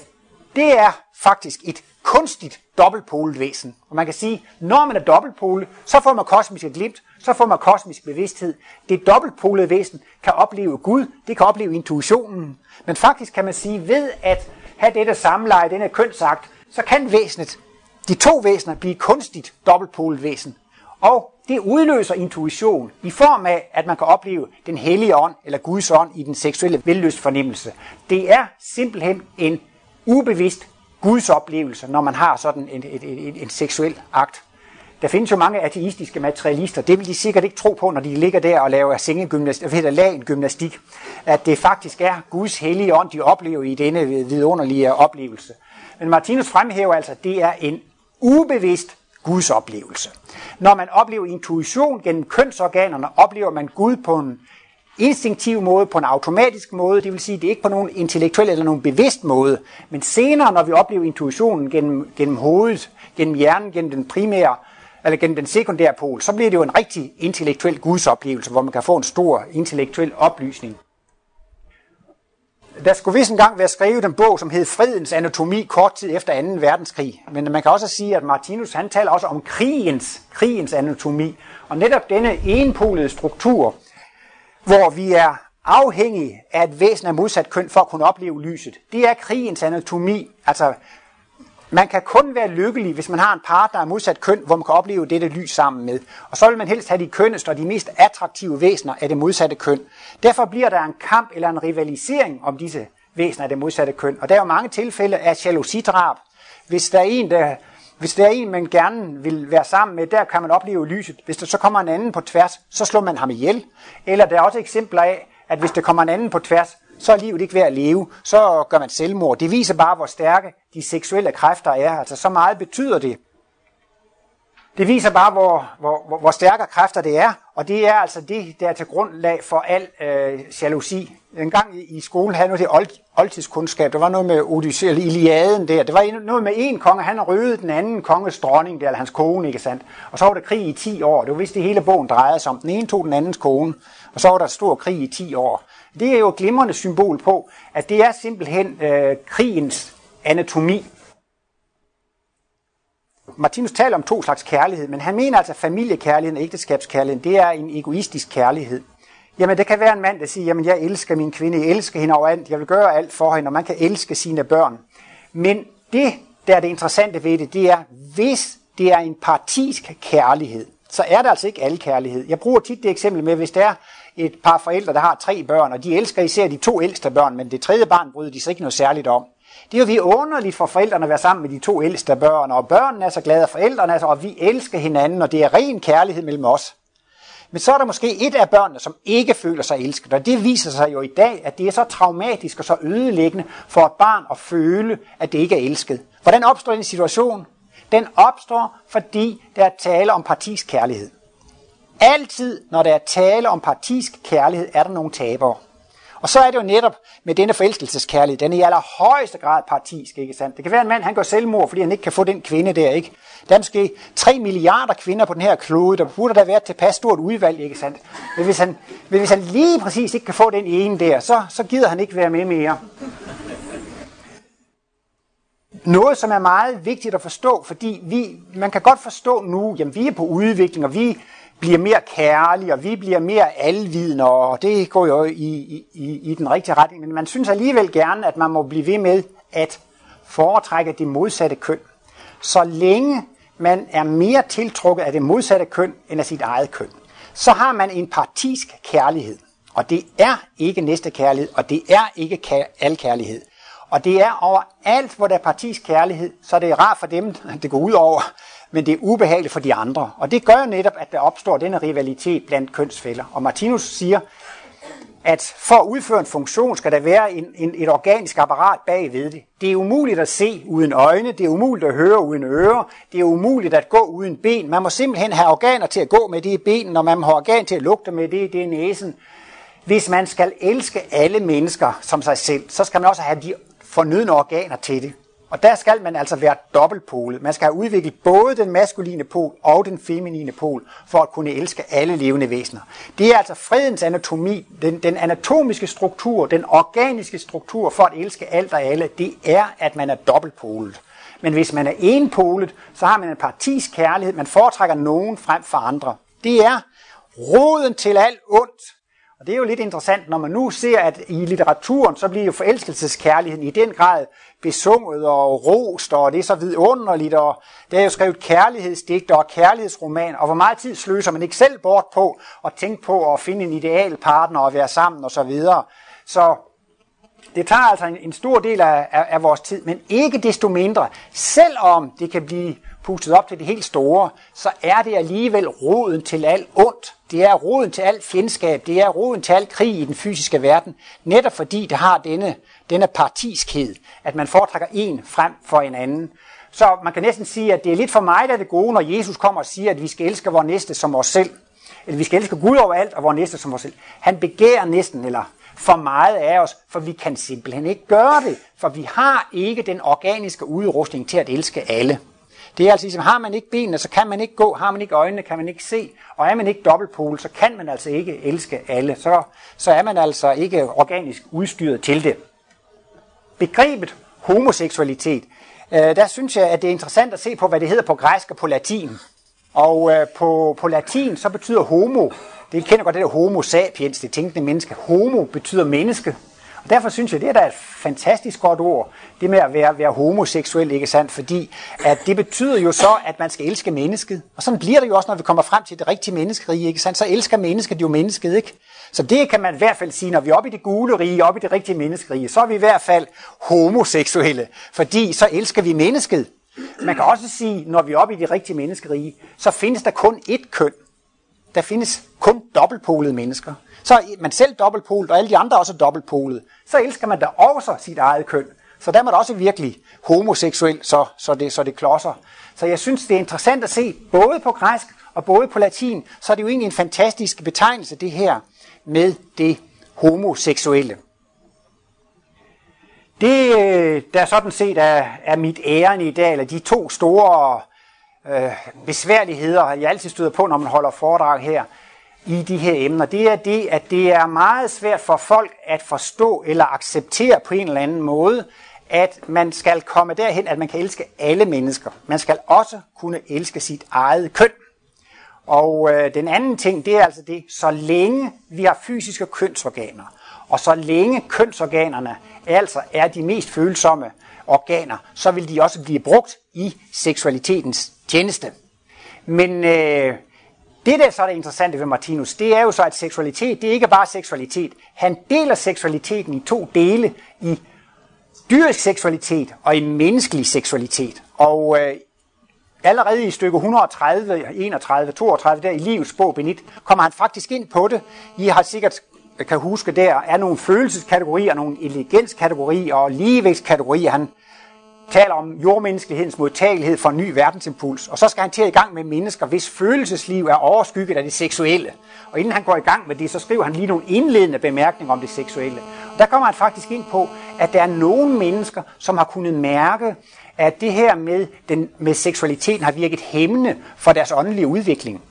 det er faktisk et kunstigt dobbeltpolet væsen. Og man kan sige, når man er dobbeltpolet, så får man kosmiske glimt, så får man kosmisk bevidsthed. Det dobbeltpolede væsen kan opleve Gud, det kan opleve intuitionen. Men faktisk kan man sige, ved at have dette samleje, denne kønsagt, så kan væsenet, de to væsener, blive kunstigt dobbeltpolet væsen. Og det udløser intuition i form af, at man kan opleve den hellige ånd eller Guds ånd i den seksuelle velløst fornemmelse. Det er simpelthen en ubevidst Guds oplevelse, når man har sådan en, en, en, en seksuel akt. Der findes jo mange ateistiske materialister. Det vil de sikkert ikke tro på, når de ligger der og laver sengegymnastik, eller lagen gymnastik, at det faktisk er Guds hellige ånd, de oplever i denne vidunderlige oplevelse. Men Martinus fremhæver altså, at det er en ubevidst Guds oplevelse. Når man oplever intuition gennem kønsorganerne, oplever man Gud på en instinktiv måde, på en automatisk måde, det vil sige, det er ikke på nogen intellektuel eller nogen bevidst måde, men senere, når vi oplever intuitionen gennem, gennem hovedet, gennem hjernen, gennem den primære, eller gennem den sekundære pol, så bliver det jo en rigtig intellektuel gudsoplevelse, hvor man kan få en stor intellektuel oplysning. Der skulle vist engang være skrevet en bog, som hed Fredens anatomi kort tid efter 2. verdenskrig. Men man kan også sige, at Martinus han taler også om krigens, krigens anatomi. Og netop denne enpolede struktur, hvor vi er afhængige af et væsen af modsat køn for at kunne opleve lyset. Det er krigens anatomi. Altså, man kan kun være lykkelig, hvis man har en partner af modsat køn, hvor man kan opleve dette lys sammen med. Og så vil man helst have de kønneste og de mest attraktive væsener af det modsatte køn. Derfor bliver der en kamp eller en rivalisering om disse væsener af det modsatte køn. Og der er jo mange tilfælde af jalousidrab. Hvis der er en, der hvis der er en, man gerne vil være sammen med, der kan man opleve lyset. Hvis der så kommer en anden på tværs, så slår man ham ihjel. Eller der er også eksempler af, at hvis der kommer en anden på tværs, så er livet ikke værd at leve. Så gør man selvmord. Det viser bare, hvor stærke de seksuelle kræfter er. Altså så meget betyder det. Det viser bare, hvor, hvor, hvor stærke kræfter det er, og det er altså det, der er til grundlag for al øh, jalousi. En gang i, i skolen havde noget det old, oldtidskundskab, der var noget med Odyssey, eller Iliaden der. Det var noget med en konge, han røvede den anden konges dronning, der, eller hans kone, ikke sandt? Og så var der krig i 10 år. Det var vist det hele bogen drejede sig om. Den ene tog den andens kone, og så var der stor krig i 10 år. Det er jo et glimrende symbol på, at det er simpelthen øh, krigens anatomi. Martinus taler om to slags kærlighed, men han mener altså, at familiekærligheden og ægteskabskærligheden, det er en egoistisk kærlighed. Jamen, det kan være en mand, der siger, jamen, jeg elsker min kvinde, jeg elsker hende overalt, jeg vil gøre alt for hende, og man kan elske sine børn. Men det, der er det interessante ved det, det er, hvis det er en partisk kærlighed, så er det altså ikke al kærlighed. Jeg bruger tit det eksempel med, hvis der er et par forældre, der har tre børn, og de elsker især de to ældste børn, men det tredje barn bryder de sig ikke noget særligt om. Det er jo vi underligt for forældrene at være sammen med de to ældste børn, og børnene er så glade, og forældrene er så, og vi elsker hinanden, og det er ren kærlighed mellem os. Men så er der måske et af børnene, som ikke føler sig elsket, og det viser sig jo i dag, at det er så traumatisk og så ødelæggende for et barn at føle, at det ikke er elsket. Hvordan opstår den situation? Den opstår, fordi der er tale om partisk kærlighed. Altid, når der er tale om partisk kærlighed, er der nogle tabere. Og så er det jo netop med denne forelskelseskærlighed, den er i allerhøjeste grad partisk, ikke sandt? Det kan være en mand, han går selvmord, fordi han ikke kan få den kvinde der, ikke? Der er måske 3 milliarder kvinder på den her klode, der burde der være et tilpas stort udvalg, ikke sandt? Men hvis han, men hvis han lige præcis ikke kan få den ene der, så, så gider han ikke være med mere. Noget, som er meget vigtigt at forstå, fordi vi, man kan godt forstå nu, jamen vi er på udvikling, og vi bliver mere kærlige, og vi bliver mere alvidende, og det går jo i, i, i i den rigtige retning. Men man synes alligevel gerne, at man må blive ved med at foretrække det modsatte køn. Så længe man er mere tiltrukket af det modsatte køn end af sit eget køn, så har man en partisk kærlighed. Og det er ikke næste kærlighed, og det er ikke al kærlighed. Og det er over alt, hvor der er partisk kærlighed, så det er rart for dem, det går ud over, men det er ubehageligt for de andre. Og det gør jo netop, at der opstår denne rivalitet blandt kønsfælder. Og Martinus siger, at for at udføre en funktion, skal der være en, en, et organisk apparat bagved det. Det er umuligt at se uden øjne, det er umuligt at høre uden ører, det er umuligt at gå uden ben. Man må simpelthen have organer til at gå med det i benen, og man må have organ til at lugte med det, det er næsen. Hvis man skal elske alle mennesker som sig selv, så skal man også have de fornødne organer til det. Og der skal man altså være dobbeltpolet. Man skal have udviklet både den maskuline pol og den feminine pol, for at kunne elske alle levende væsener. Det er altså fredens anatomi, den, den anatomiske struktur, den organiske struktur for at elske alt og alle, det er, at man er dobbeltpolet. Men hvis man er enpolet, så har man en partisk kærlighed. Man foretrækker nogen frem for andre. Det er roden til alt ondt. Og det er jo lidt interessant, når man nu ser, at i litteraturen, så bliver jo forelskelseskærligheden i den grad besunget og rost, og det er så vidunderligt, og der er jo skrevet kærlighedsdigter og kærlighedsroman, og hvor meget tid sløser man ikke selv bort på at tænke på at finde en idealpartner og være sammen og så videre. Så det tager altså en, en stor del af, af, af vores tid, men ikke desto mindre, selvom det kan blive pustet op til det helt store, så er det alligevel roden til alt ondt. Det er roden til alt fjendskab. Det er roden til alt krig i den fysiske verden. Netop fordi det har denne, denne partiskhed, at man foretrækker en frem for en anden. Så man kan næsten sige, at det er lidt for mig, der er det gode, når Jesus kommer og siger, at vi skal elske vores næste som os selv. Eller vi skal elske Gud over alt og vores næste som os selv. Han begærer næsten, eller for meget af os, for vi kan simpelthen ikke gøre det, for vi har ikke den organiske udrustning til at elske alle. Det er altså ligesom, har man ikke benene, så kan man ikke gå, har man ikke øjnene, kan man ikke se, og er man ikke dobbeltpol, så kan man altså ikke elske alle. Så, så er man altså ikke organisk udstyret til det. Begrebet homoseksualitet, øh, der synes jeg, at det er interessant at se på, hvad det hedder på græsk og på latin. Og øh, på, på latin, så betyder homo, det kender godt det der homo sapiens, det tænkende menneske. Homo betyder menneske. Og derfor synes jeg, det er da et fantastisk godt ord, det med at være, være homoseksuel, ikke sandt? Fordi at det betyder jo så, at man skal elske mennesket. Og sådan bliver det jo også, når vi kommer frem til det rigtige menneskerige, ikke sandt? Så elsker mennesket jo mennesket, ikke? Så det kan man i hvert fald sige, når vi er oppe i det gule rige, oppe i det rigtige menneskerige, så er vi i hvert fald homoseksuelle, fordi så elsker vi mennesket. Man kan også sige, når vi er oppe i det rigtige menneskerige, så findes der kun ét køn. Der findes kun dobbeltpolede mennesker. Så er man selv dobbeltpolet, og alle de andre også er dobbeltpolet. Så elsker man da også sit eget køn. Så der er man da også virkelig homoseksuel, så, så, det, så det klodser. Så jeg synes, det er interessant at se, både på græsk og både på latin, så er det jo egentlig en fantastisk betegnelse, det her med det homoseksuelle. Det, øh, der sådan set er, er mit ærende i dag, eller de to store øh, besværligheder, jeg altid støder på, når man holder foredrag her, i de her emner, det er det, at det er meget svært for folk at forstå eller acceptere på en eller anden måde, at man skal komme derhen, at man kan elske alle mennesker. Man skal også kunne elske sit eget køn. Og øh, den anden ting, det er altså det, så længe vi har fysiske kønsorganer, og så længe kønsorganerne altså er de mest følsomme organer, så vil de også blive brugt i seksualitetens tjeneste. Men øh, det, der så er det interessante ved Martinus, det er jo så, at seksualitet, det er ikke bare seksualitet. Han deler seksualiteten i to dele, i dyrisk seksualitet og i menneskelig seksualitet. Og øh, allerede i stykke 130, 31, 32, der i livets bog Benit, kommer han faktisk ind på det. I har sikkert øh, kan huske, der er nogle følelseskategorier, nogle intelligenskategorier og ligevægtskategorier. Han taler om jordmenneskelighedens modtagelighed for en ny verdensimpuls, og så skal han til i gang med mennesker, hvis følelsesliv er overskygget af det seksuelle. Og inden han går i gang med det, så skriver han lige nogle indledende bemærkninger om det seksuelle. Og der kommer han faktisk ind på, at der er nogle mennesker, som har kunnet mærke, at det her med, den, med seksualiteten har virket hæmmende for deres åndelige udvikling.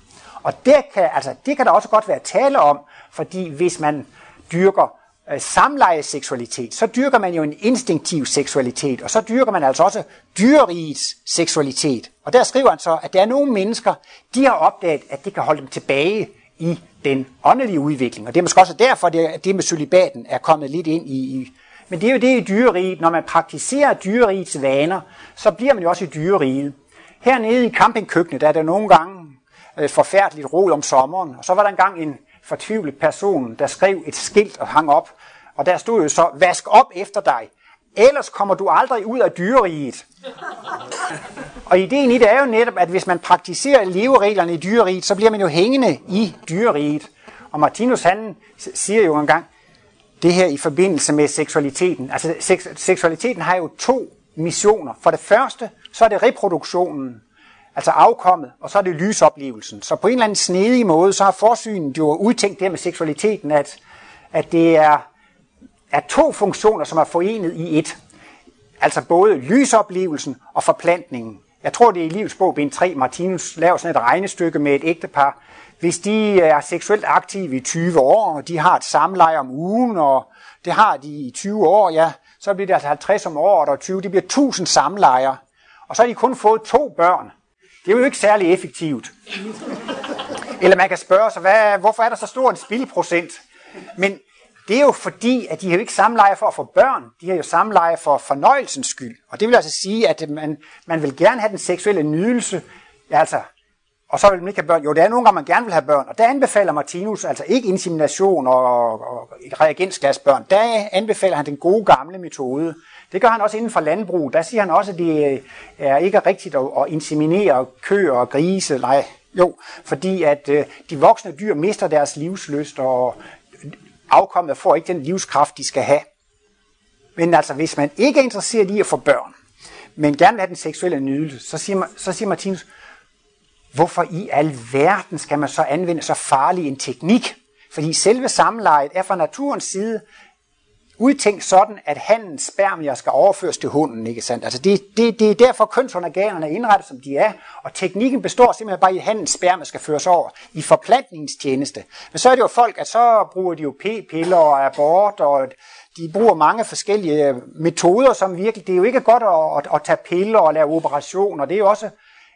Og det kan, altså, det kan der også godt være tale om, fordi hvis man dyrker Øh, samlejeseksualitet, så dyrker man jo en instinktiv seksualitet, og så dyrker man altså også dyrerigets seksualitet. Og der skriver han så, at der er nogle mennesker, de har opdaget, at det kan holde dem tilbage i den åndelige udvikling. Og det er måske også derfor, at det med celibaten er kommet lidt ind i, i men det er jo det i dyreriget. Når man praktiserer dyrerigets vaner, så bliver man jo også i dyreriget. Hernede i campingkøkkenet, der er der nogle gange øh, forfærdeligt rod om sommeren. Og så var der engang en, fortvivlet person, der skrev et skilt og hang op. Og der stod jo så, vask op efter dig, ellers kommer du aldrig ud af dyreriget. og ideen i det er jo netop, at hvis man praktiserer levereglerne i dyreriget, så bliver man jo hængende i dyreriget. Og Martinus han siger jo engang, det her i forbindelse med seksualiteten. Altså seksualiteten har jo to missioner. For det første, så er det reproduktionen altså afkommet, og så er det lysoplevelsen. Så på en eller anden snedig måde, så har forsynet jo udtænkt det her med seksualiteten, at, at det er, er to funktioner, som er forenet i et. Altså både lysoplevelsen og forplantningen. Jeg tror, det er i livets bog, bind 3, Martinus laver sådan et regnestykke med et ægtepar. Hvis de er seksuelt aktive i 20 år, og de har et samleje om ugen, og det har de i 20 år, ja, så bliver det altså 50 om året, og 20, det bliver 1000 samlejer. og så har de kun fået to børn. Det er jo ikke særlig effektivt. Eller man kan spørge sig, hvad, hvorfor er der så stor en spildprocent? Men det er jo fordi, at de har jo ikke samleje for at få børn, de har jo samleje for fornøjelsens skyld. Og det vil altså sige, at man, man vil gerne have den seksuelle nydelse, ja, altså, og så vil man ikke have børn. Jo, det er nogle gange, man gerne vil have børn, og der anbefaler Martinus altså ikke insemination og, og, og reagensglasbørn. Der anbefaler han den gode gamle metode. Det gør han også inden for landbrug. Der siger han også, at det øh, er ikke rigtigt at, inseminere køer og grise. Nej, jo, fordi at øh, de voksne dyr mister deres livsløst, og afkommet får ikke den livskraft, de skal have. Men altså, hvis man ikke er interesseret i at få børn, men gerne vil have den seksuelle nydelse, så siger, så siger Martinus, hvorfor i al verden skal man så anvende så farlig en teknik? Fordi selve samlejet er fra naturens side udtænkt sådan, at handens spermier skal overføres til hunden, ikke sandt? Altså det, det, det er derfor kønsorganerne er indrettet, som de er, og teknikken består simpelthen bare i, at handens spermier skal føres over i forplantningstjeneste. Men så er det jo folk, at så bruger de jo p-piller og abort, og de bruger mange forskellige øh, metoder, som virkelig, det er jo ikke godt at, at, at tage piller og lave operationer, det er jo også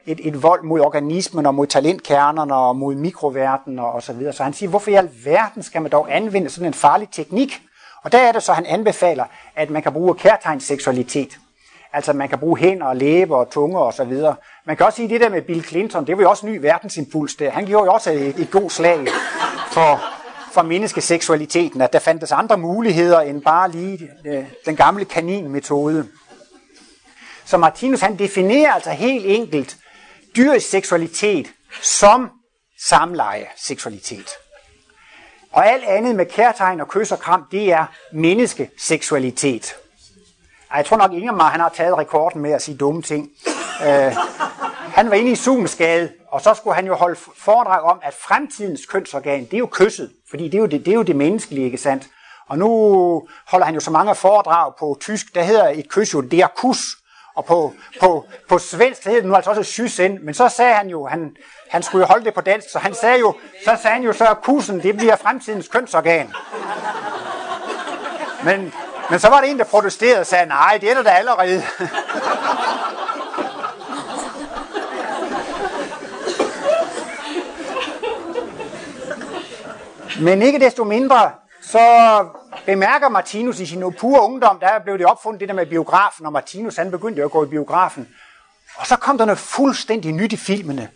et, et vold mod organismen og mod talentkernerne og mod mikroverdenen og, og så videre. Så han siger, hvorfor i alverden skal man dog anvende sådan en farlig teknik? Og der er det så, han anbefaler, at man kan bruge kærtegn seksualitet. Altså man kan bruge hænder og læber og tunge og så videre. Man kan også sige det der med Bill Clinton, det var jo også en ny verdensimpuls der. Han gjorde jo også et, et godt slag for, for menneskeseksualiteten, at der fandtes andre muligheder end bare lige øh, den gamle kaninmetode. Så Martinus han definerer altså helt enkelt dyrisk seksualitet som samleje seksualitet. Og alt andet med kærtegn og kys og kram, det er menneskeseksualitet. Jeg tror nok, Ingemar han har taget rekorden med at sige dumme ting. Øh, han var inde i Zoom-skade, og så skulle han jo holde foredrag om, at fremtidens kønsorgan, det er jo kysset. Fordi det er jo det, det, er jo det menneskelige, ikke sandt? Og nu holder han jo så mange foredrag på tysk, der hedder et kys jo der kus. Og på, på, på svensk hed det nu altså også sysen, men så sagde han jo, han, han skulle jo holde det på dansk, så han sagde jo, så sagde han jo så, at det bliver fremtidens kønsorgan. Men, men så var det en, der protesterede og sagde, nej, det er der da allerede. Men ikke desto mindre, så bemærker Martinus i sin pure ungdom, der blev det opfundet det der med biografen, og Martinus han begyndte at gå i biografen. Og så kom der noget fuldstændig nyt i filmene.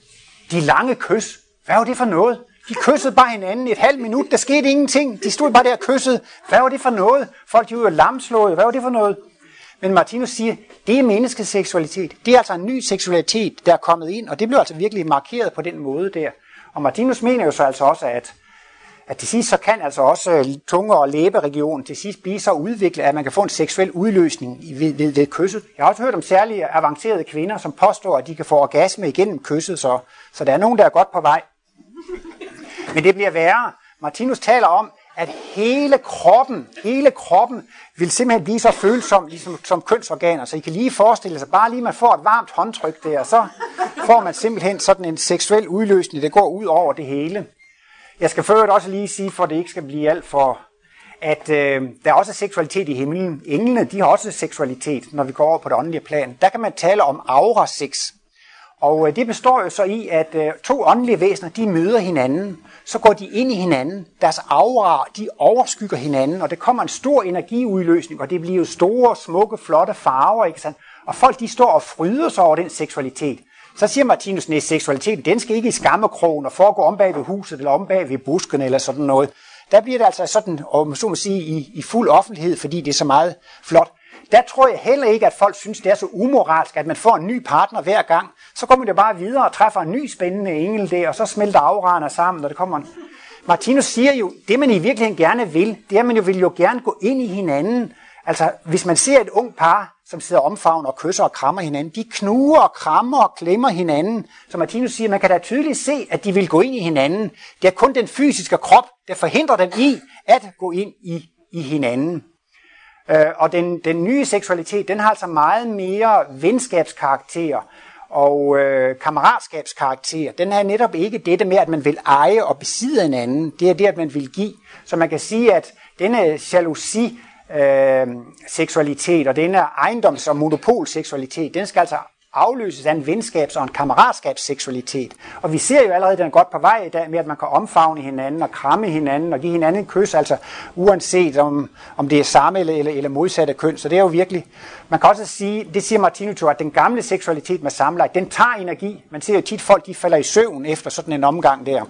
De lange kys. Hvad var det for noget? De kyssede bare hinanden et halvt minut. Der skete ingenting. De stod bare der og kyssede. Hvad var det for noget? Folk de var lamslået. Hvad var det for noget? Men Martinus siger, det er menneskets seksualitet. Det er altså en ny seksualitet, der er kommet ind, og det blev altså virkelig markeret på den måde der. Og Martinus mener jo så altså også, at at til sidst så kan altså også øh, tunge- og læberegionen til sidst blive så udviklet, at man kan få en seksuel udløsning ved, ved, ved kysset. Jeg har også hørt om særlige avancerede kvinder, som påstår, at de kan få orgasme igennem kysset, så, så der er nogen, der er godt på vej. Men det bliver værre. Martinus taler om, at hele kroppen, hele kroppen vil simpelthen blive så følsom ligesom, som kønsorganer. Så I kan lige forestille sig, bare lige man får et varmt håndtryk der, så får man simpelthen sådan en seksuel udløsning, der går ud over det hele. Jeg skal først også lige sige, for det ikke skal blive alt for, at øh, der er også seksualitet i himlen. Englene, de har også seksualitet, når vi går over på det åndelige plan. Der kan man tale om aura-sex. Og øh, det består jo så i, at øh, to åndelige væsener, de møder hinanden. Så går de ind i hinanden. Deres aura, de overskygger hinanden, og der kommer en stor energiudløsning, og det bliver jo store, smukke, flotte farver, ikke sandt? Og folk, de står og fryder sig over den seksualitet. Så siger Martinus, at seksualiteten, den skal ikke i skammekrogen og foregå om bag ved huset, eller om bag ved busken, eller sådan noget. Der bliver det altså sådan, om så må sige, i, i fuld offentlighed, fordi det er så meget flot. Der tror jeg heller ikke, at folk synes, det er så umoralsk, at man får en ny partner hver gang. Så kommer det bare videre og træffer en ny spændende engel der, og så smelter afraner sammen, og det kommer en... Martinus siger jo, det man i virkeligheden gerne vil, det er, at man jo vil jo gerne gå ind i hinanden. Altså, hvis man ser et ung par, som sidder omfavnet og kysser og krammer hinanden. De knuger og krammer og klemmer hinanden. Som Martinus siger, man kan da tydeligt se, at de vil gå ind i hinanden. Det er kun den fysiske krop, der forhindrer dem i at gå ind i, i hinanden. Øh, og den, den nye seksualitet, den har altså meget mere venskabskarakter og øh, kammeratskabskarakter. Den har netop ikke dette med, at man vil eje og besidde en anden. Det er det, at man vil give. Så man kan sige, at denne jalousi øh, seksualitet, og denne ejendoms- og monopolseksualitet, den skal altså afløses af en venskabs- og en kammeratskabsseksualitet. Og vi ser jo allerede, at den er godt på vej i dag med, at man kan omfavne hinanden og kramme hinanden og give hinanden en kys, altså uanset om, om det er samme eller, eller, eller modsatte køn. Så det er jo virkelig, man kan også sige, det siger Martinus at den gamle seksualitet med samleje, den tager energi. Man ser jo tit folk, de falder i søvn efter sådan en omgang der.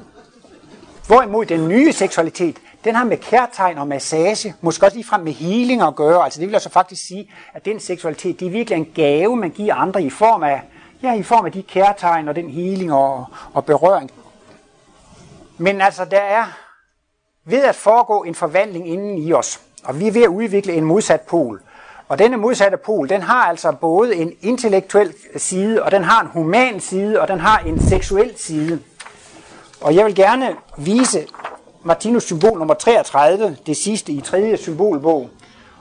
Hvorimod den nye seksualitet, den har med kærtegn og massage, måske også ligefrem med healing at gøre. Altså det vil altså faktisk sige, at den seksualitet, det er virkelig en gave, man giver andre i form af, ja, i form af de kærtegn og den healing og, og berøring. Men altså, der er ved at foregå en forvandling inden i os, og vi er ved at udvikle en modsat pol. Og denne modsatte pol, den har altså både en intellektuel side, og den har en human side, og den har en seksuel side. Og jeg vil gerne vise Martinus symbol nummer 33, det sidste i tredje symbolbog.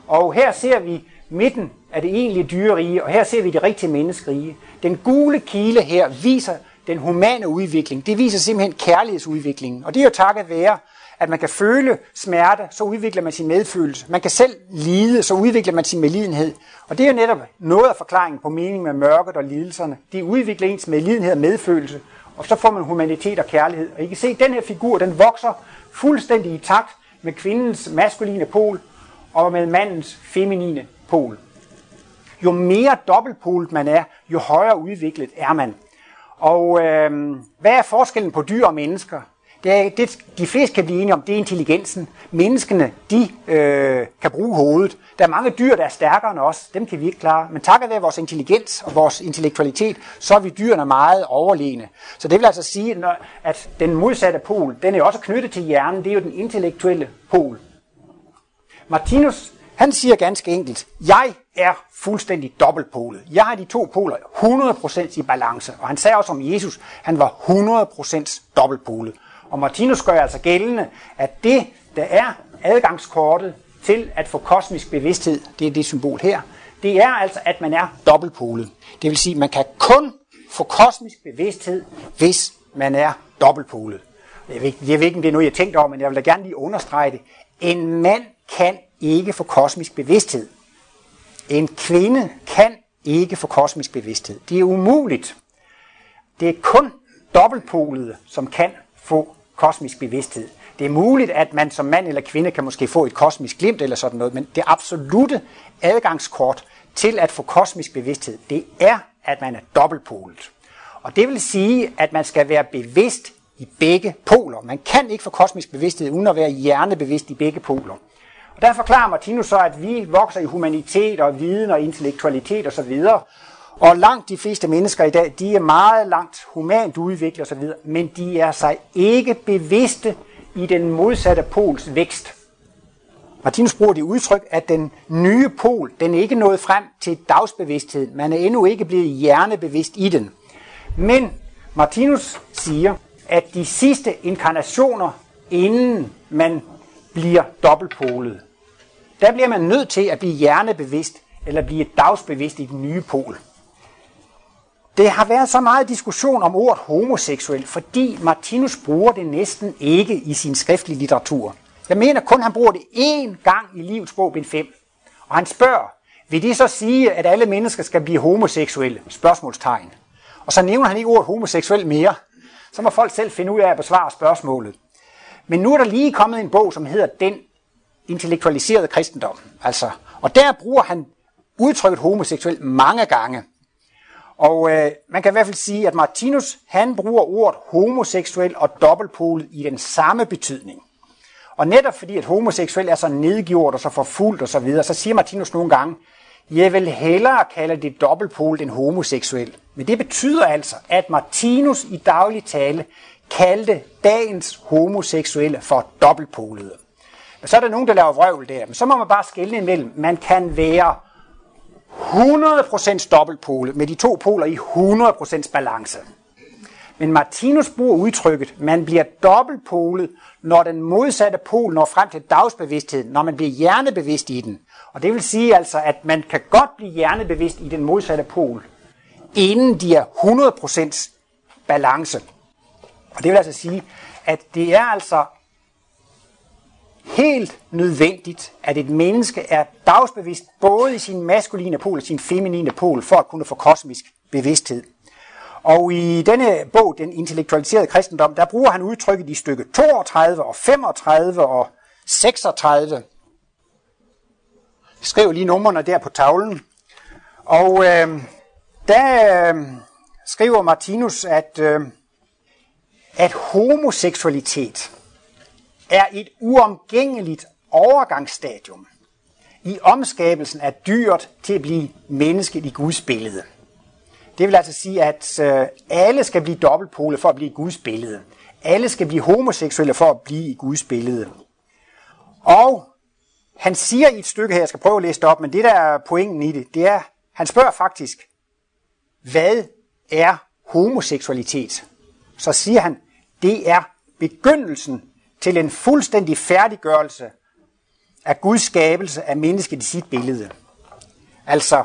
Og her ser vi midten af det egentlige dyrerige, og her ser vi det rigtige menneskerige. Den gule kile her viser den humane udvikling. Det viser simpelthen kærlighedsudviklingen. Og det er jo takket være, at man kan føle smerte, så udvikler man sin medfølelse. Man kan selv lide, så udvikler man sin medlidenhed. Og det er jo netop noget af forklaringen på meningen med mørket og lidelserne. De udvikler ens medlidenhed og medfølelse, og så får man humanitet og kærlighed. Og I kan se, at den her figur, den vokser fuldstændig i takt med kvindens maskuline pol og med mandens feminine pol. Jo mere dobbeltpolet man er, jo højere udviklet er man. Og øh, hvad er forskellen på dyr og mennesker? Det, er, det, de fleste kan blive enige om, det er intelligensen. Menneskene, de øh, kan bruge hovedet. Der er mange dyr, der er stærkere end os. Dem kan vi ikke klare. Men takket være vores intelligens og vores intellektualitet, så er vi dyrene meget overlegne. Så det vil altså sige, at den modsatte pol, den er også knyttet til hjernen. Det er jo den intellektuelle pol. Martinus, han siger ganske enkelt, jeg er fuldstændig dobbeltpolet. Jeg har de to poler 100% i balance. Og han sagde også om Jesus, han var 100% dobbeltpolet. Og Martinus gør altså gældende, at det, der er adgangskortet til at få kosmisk bevidsthed, det er det symbol her, det er altså, at man er dobbeltpolet. Det vil sige, at man kan kun få kosmisk bevidsthed, hvis man er dobbeltpolet. Jeg ved, jeg ved ikke, om det er noget, jeg tænkte over, men jeg vil da gerne lige understrege det. En mand kan ikke få kosmisk bevidsthed. En kvinde kan ikke få kosmisk bevidsthed. Det er umuligt. Det er kun dobbeltpolet, som kan få kosmisk bevidsthed. Det er muligt, at man som mand eller kvinde kan måske få et kosmisk glimt eller sådan noget, men det absolute adgangskort til at få kosmisk bevidsthed, det er, at man er dobbeltpolet. Og det vil sige, at man skal være bevidst i begge poler. Man kan ikke få kosmisk bevidsthed uden at være hjernebevidst i begge poler. Og der forklarer Martinus så, at vi vokser i humanitet og viden og intellektualitet osv., og og langt de fleste mennesker i dag, de er meget langt humant udviklet osv., men de er sig ikke bevidste i den modsatte pols vækst. Martinus bruger det udtryk, at den nye pol, den er ikke nået frem til dagsbevidsthed. Man er endnu ikke blevet hjernebevidst i den. Men Martinus siger, at de sidste inkarnationer, inden man bliver dobbeltpolet, der bliver man nødt til at blive hjernebevidst, eller blive dagsbevidst i den nye pol. Det har været så meget diskussion om ordet homoseksuel, fordi Martinus bruger det næsten ikke i sin skriftlige litteratur. Jeg mener kun, han bruger det én gang i livets bog, bind 5. Og han spørger, vil det så sige, at alle mennesker skal blive homoseksuelle? Spørgsmålstegn. Og så nævner han ikke ordet homoseksuel mere. Så må folk selv finde ud af at besvare spørgsmålet. Men nu er der lige kommet en bog, som hedder Den intellektualiserede kristendom. Altså, og der bruger han udtrykket homoseksuel mange gange. Og øh, man kan i hvert fald sige, at Martinus han bruger ordet homoseksuel og dobbeltpolet i den samme betydning. Og netop fordi, at homoseksuel er så nedgjort og så forfulgt og så videre, så siger Martinus nogle gange, jeg vil hellere kalde det dobbeltpolet end homoseksuel. Men det betyder altså, at Martinus i daglig tale kaldte dagens homoseksuelle for dobbeltpolede. Men så er der nogen, der laver vrøvl der. Men så må man bare skille imellem. Man kan være 100% dobbeltpole med de to poler i 100% balance. Men Martinus bruger udtrykket, man bliver dobbeltpolet, når den modsatte pol når frem til dagsbevidsthed, når man bliver hjernebevidst i den. Og det vil sige altså, at man kan godt blive hjernebevidst i den modsatte pol, inden de er 100% balance. Og det vil altså sige, at det er altså helt nødvendigt, at et menneske er dagsbevidst både i sin maskuline pol og sin feminine pol, for at kunne få kosmisk bevidsthed. Og i denne bog, Den intellektualiserede kristendom, der bruger han udtrykket i stykke 32 og 35 og 36. Jeg skriver lige numrene der på tavlen. Og øh, der øh, skriver Martinus, at, øh, at homoseksualitet er et uomgængeligt overgangsstadium i omskabelsen af dyret til at blive mennesket i Guds billede. Det vil altså sige, at øh, alle skal blive dobbeltpole for at blive i Guds billede. Alle skal blive homoseksuelle for at blive i Guds billede. Og han siger i et stykke her, jeg skal prøve at læse det op, men det der er pointen i det, det er, han spørger faktisk, hvad er homoseksualitet? Så siger han, det er begyndelsen til en fuldstændig færdiggørelse af Guds skabelse af mennesket i sit billede. Altså,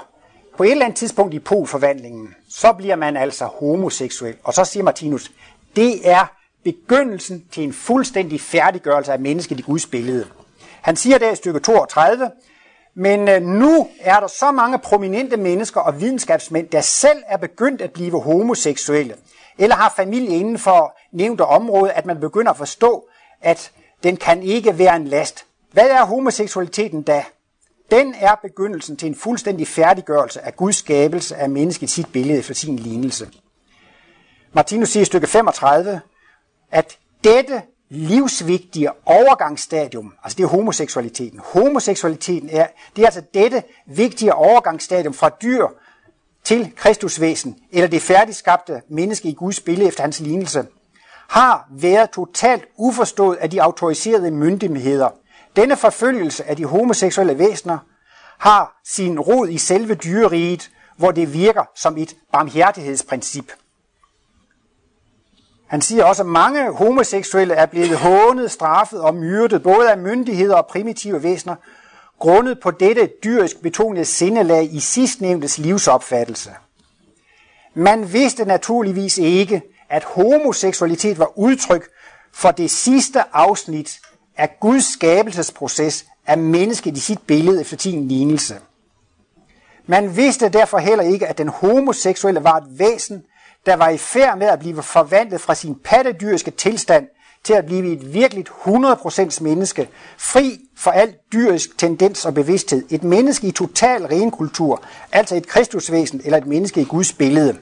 på et eller andet tidspunkt i polforvandlingen, så bliver man altså homoseksuel. Og så siger Martinus, det er begyndelsen til en fuldstændig færdiggørelse af mennesket i Guds billede. Han siger der i stykke 32, men øh, nu er der så mange prominente mennesker og videnskabsmænd, der selv er begyndt at blive homoseksuelle, eller har familie inden for nævnte område, at man begynder at forstå, at den kan ikke være en last. Hvad er homoseksualiteten da? Den er begyndelsen til en fuldstændig færdiggørelse af Guds skabelse af mennesket sit billede for sin lignelse. Martinus siger i stykke 35, at dette livsvigtige overgangsstadium, altså det er homoseksualiteten. Homoseksualiteten er, det er altså dette vigtige overgangsstadium fra dyr til Kristusvæsen, eller det færdigskabte menneske i Guds billede efter hans lignelse, har været totalt uforstået af de autoriserede myndigheder. Denne forfølgelse af de homoseksuelle væsener har sin rod i selve dyreriget, hvor det virker som et barmhjertighedsprincip. Han siger også, at mange homoseksuelle er blevet hånet, straffet og myrdet, både af myndigheder og primitive væsener, grundet på dette dyrisk betonede sindelag i sidstnævntes livsopfattelse. Man vidste naturligvis ikke, at homoseksualitet var udtryk for det sidste afsnit af Guds skabelsesproces af mennesket i sit billede efter sin lignelse. Man vidste derfor heller ikke, at den homoseksuelle var et væsen, der var i færd med at blive forvandlet fra sin pattedyriske tilstand til at blive et virkeligt 100% menneske, fri for al dyrisk tendens og bevidsthed. Et menneske i total ren kultur, altså et kristusvæsen eller et menneske i Guds billede.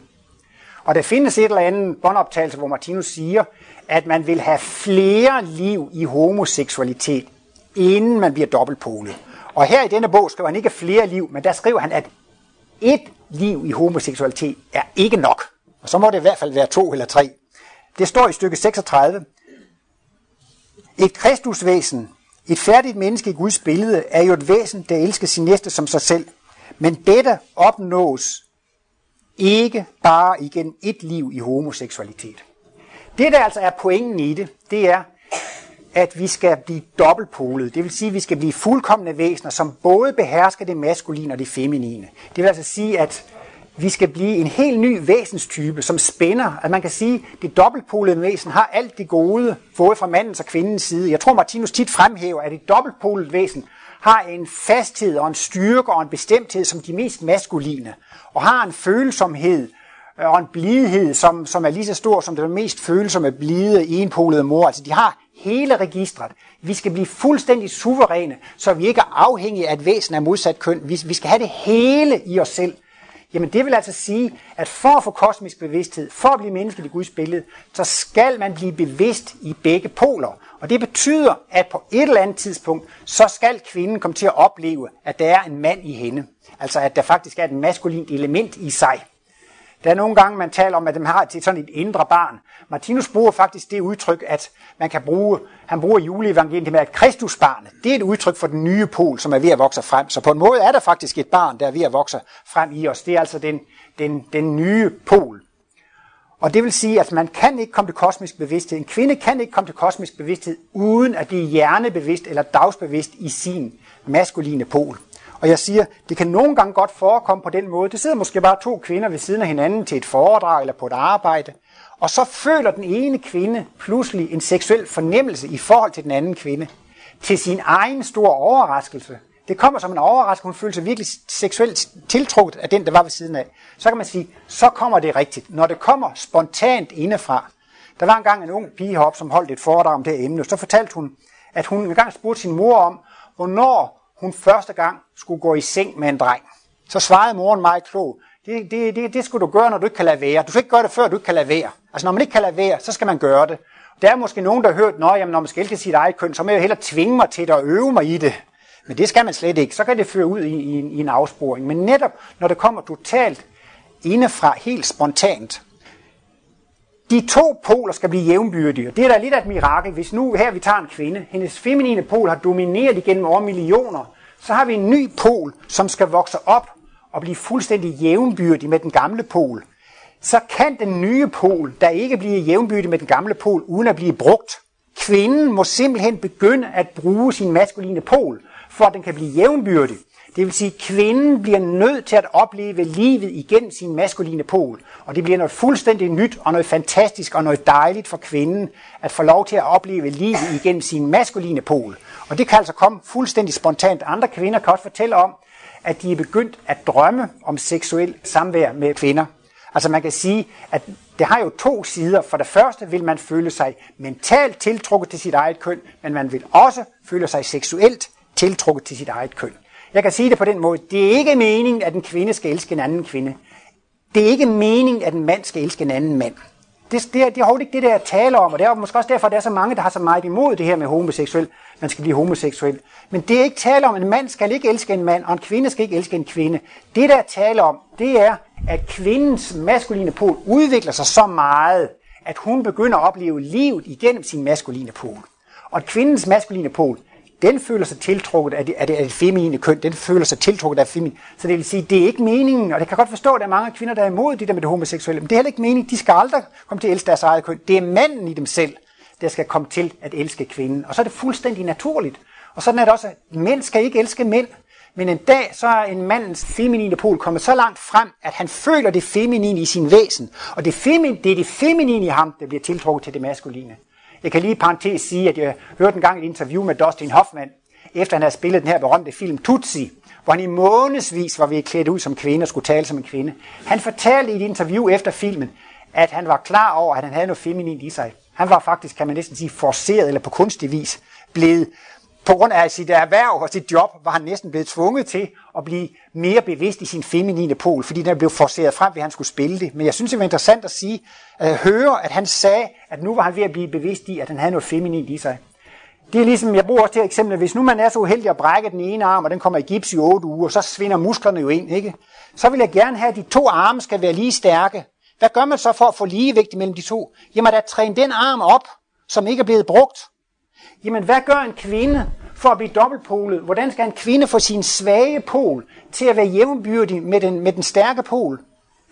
Og der findes et eller andet båndoptagelse, hvor Martinus siger, at man vil have flere liv i homoseksualitet, inden man bliver dobbeltpolet. Og her i denne bog skriver han ikke flere liv, men der skriver han, at et liv i homoseksualitet er ikke nok. Og så må det i hvert fald være to eller tre. Det står i stykke 36. Et kristusvæsen, et færdigt menneske i Guds billede, er jo et væsen, der elsker sin næste som sig selv. Men dette opnås ikke bare igen et liv i homoseksualitet. Det, der altså er pointen i det, det er, at vi skal blive dobbeltpolet. Det vil sige, at vi skal blive fuldkommende væsener, som både behersker det maskuline og det feminine. Det vil altså sige, at vi skal blive en helt ny væsenstype, som spænder. At man kan sige, at det dobbeltpolede væsen har alt det gode, både fra mandens og kvindens side. Jeg tror, Martinus tit fremhæver, at det dobbeltpolede væsen har en fasthed og en styrke og en bestemthed som de mest maskuline, og har en følsomhed øh, og en blidhed, som, som er lige så stor som den mest følsomme, blide, enpolede mor. Altså, de har hele registret. Vi skal blive fuldstændig suveræne, så vi ikke er afhængige af et væsen af modsat køn. Vi, vi skal have det hele i os selv. Jamen det vil altså sige, at for at få kosmisk bevidsthed, for at blive mennesket i Guds billede, så skal man blive bevidst i begge poler. Og det betyder, at på et eller andet tidspunkt, så skal kvinden komme til at opleve, at der er en mand i hende. Altså at der faktisk er et maskulint element i sig. Der er nogle gange, man taler om, at dem har sådan et indre barn. Martinus bruger faktisk det udtryk, at man kan bruge, han bruger juleevangeliet med, at Kristusbarnet, det er et udtryk for den nye pol, som er ved at vokse frem. Så på en måde er der faktisk et barn, der er ved at vokse frem i os. Det er altså den, den, den nye pol. Og det vil sige, at man kan ikke komme til kosmisk bevidsthed. En kvinde kan ikke komme til kosmisk bevidsthed, uden at blive hjernebevidst eller dagsbevidst i sin maskuline pol. Og jeg siger, det kan nogle gange godt forekomme på den måde. Det sidder måske bare to kvinder ved siden af hinanden til et foredrag eller på et arbejde. Og så føler den ene kvinde pludselig en seksuel fornemmelse i forhold til den anden kvinde. Til sin egen store overraskelse Det kommer som en overraskelse, hun føler sig virkelig seksuelt tiltrukket af den, der var ved siden af. Så kan man sige, så kommer det rigtigt. Når det kommer spontant indefra. Der var engang en ung pige heroppe, som holdt et foredrag om det her emne. Så fortalte hun, at hun engang spurgte sin mor om, hvornår hun første gang skulle gå i seng med en dreng. Så svarede moren meget klog, det, det, det, det skulle du gøre, når du ikke kan lade være. Du skal ikke gøre det, før du ikke kan lade være. Altså når man ikke kan lade være, så skal man gøre det. Der er måske nogen, der har hørt, at når man skal elske sit eget køn, så må jeg hellere tvinge mig til det og øve mig i det. Men det skal man slet ikke. Så kan det føre ud i, i, i en afsporing. Men netop når det kommer totalt indefra, helt spontant, de to poler skal blive jævnbyrdige. Det er da lidt af et mirakel. Hvis nu her vi tager en kvinde, hendes feminine pol har domineret igennem over millioner, så har vi en ny pol, som skal vokse op og blive fuldstændig jævnbyrdig med den gamle pol. Så kan den nye pol, der ikke bliver jævnbyrdig med den gamle pol, uden at blive brugt. Kvinden må simpelthen begynde at bruge sin maskuline pol, for at den kan blive jævnbyrdig. Det vil sige, at kvinden bliver nødt til at opleve livet igennem sin maskuline pol. Og det bliver noget fuldstændig nyt og noget fantastisk og noget dejligt for kvinden at få lov til at opleve livet igennem sin maskuline pol. Og det kan altså komme fuldstændig spontant. Andre kvinder kan også fortælle om, at de er begyndt at drømme om seksuel samvær med kvinder. Altså man kan sige, at det har jo to sider. For det første vil man føle sig mentalt tiltrukket til sit eget køn, men man vil også føle sig seksuelt tiltrukket til sit eget køn. Jeg kan sige det på den måde. Det er ikke meningen, at en kvinde skal elske en anden kvinde. Det er ikke meningen, at en mand skal elske en anden mand. Det, det, er, det er overhovedet ikke det, der jeg taler om, og det er måske også derfor, at der er så mange, der har så meget imod det her med homoseksuel. Man skal blive homoseksuel. Men det er ikke tale om, at en mand skal ikke elske en mand, og en kvinde skal ikke elske en kvinde. Det, der er tale om, det er, at kvindens maskuline pol udvikler sig så meget, at hun begynder at opleve livet igennem sin maskuline pol. Og at kvindens maskuline pol, den føler sig tiltrukket af det, af det, af det feminine køn, den føler sig tiltrukket af feminine. Så det vil sige, det er ikke meningen, og det kan godt forstå, at der er mange kvinder, der er imod det der med det homoseksuelle, men det er heller ikke meningen, de skal aldrig komme til at elske deres eget køn. Det er manden i dem selv, der skal komme til at elske kvinden. Og så er det fuldstændig naturligt. Og sådan er det også, at mænd skal ikke elske mænd. Men en dag, så er en mandens feminine pol kommet så langt frem, at han føler det feminine i sin væsen. Og det, femin, det er det feminine i ham, der bliver tiltrukket til det maskuline. Jeg kan lige i parentes sige, at jeg hørte engang et interview med Dustin Hoffman, efter han havde spillet den her berømte film Tutsi, hvor han i månedsvis var ved klædt ud som kvinde og skulle tale som en kvinde. Han fortalte i et interview efter filmen, at han var klar over, at han havde noget feminint i sig. Han var faktisk, kan man næsten sige, forceret eller på kunstig vis blevet på grund af sit erhverv og sit job, var han næsten blevet tvunget til at blive mere bevidst i sin feminine pol, fordi den blev forceret frem, ved at han skulle spille det. Men jeg synes, det var interessant at sige, at høre, at han sagde, at nu var han ved at blive bevidst i, at han havde noget feminint i sig. Det er ligesom, jeg bruger også det eksempel, hvis nu man er så uheldig at brække den ene arm, og den kommer i gips i 8 uger, så svinder musklerne jo ind, ikke? Så vil jeg gerne have, at de to arme skal være lige stærke. Hvad gør man så for at få ligevægt mellem de to? Jamen, at træne den arm op, som ikke er blevet brugt. Jamen, hvad gør en kvinde for at blive dobbeltpolet? Hvordan skal en kvinde få sin svage pol til at være jævnbyrdig med den, med den stærke pol?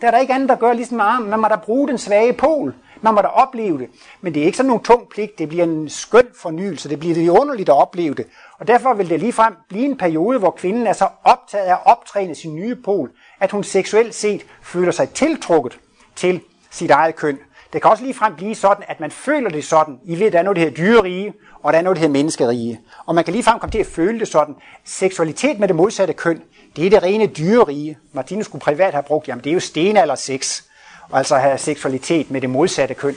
Der er der ikke andet, der gør ligesom med armen. Man må da bruge den svage pol. Man må da opleve det. Men det er ikke sådan nogen tung pligt. Det bliver en skøn fornyelse. Det bliver det underligt at opleve det. Og derfor vil det ligefrem blive en periode, hvor kvinden er så optaget af at optræne sin nye pol, at hun seksuelt set føler sig tiltrukket til sit eget køn. Det kan også ligefrem blive sådan, at man føler det sådan. I ved, der er noget, der hedder dyrerige, og der er noget, der hedder menneskerige. Og man kan ligefrem komme til at føle det sådan. Seksualitet med det modsatte køn, det er det rene dyrerige. Martinus skulle privat have brugt, jamen det er jo stenalder sex. Og altså have seksualitet med det modsatte køn.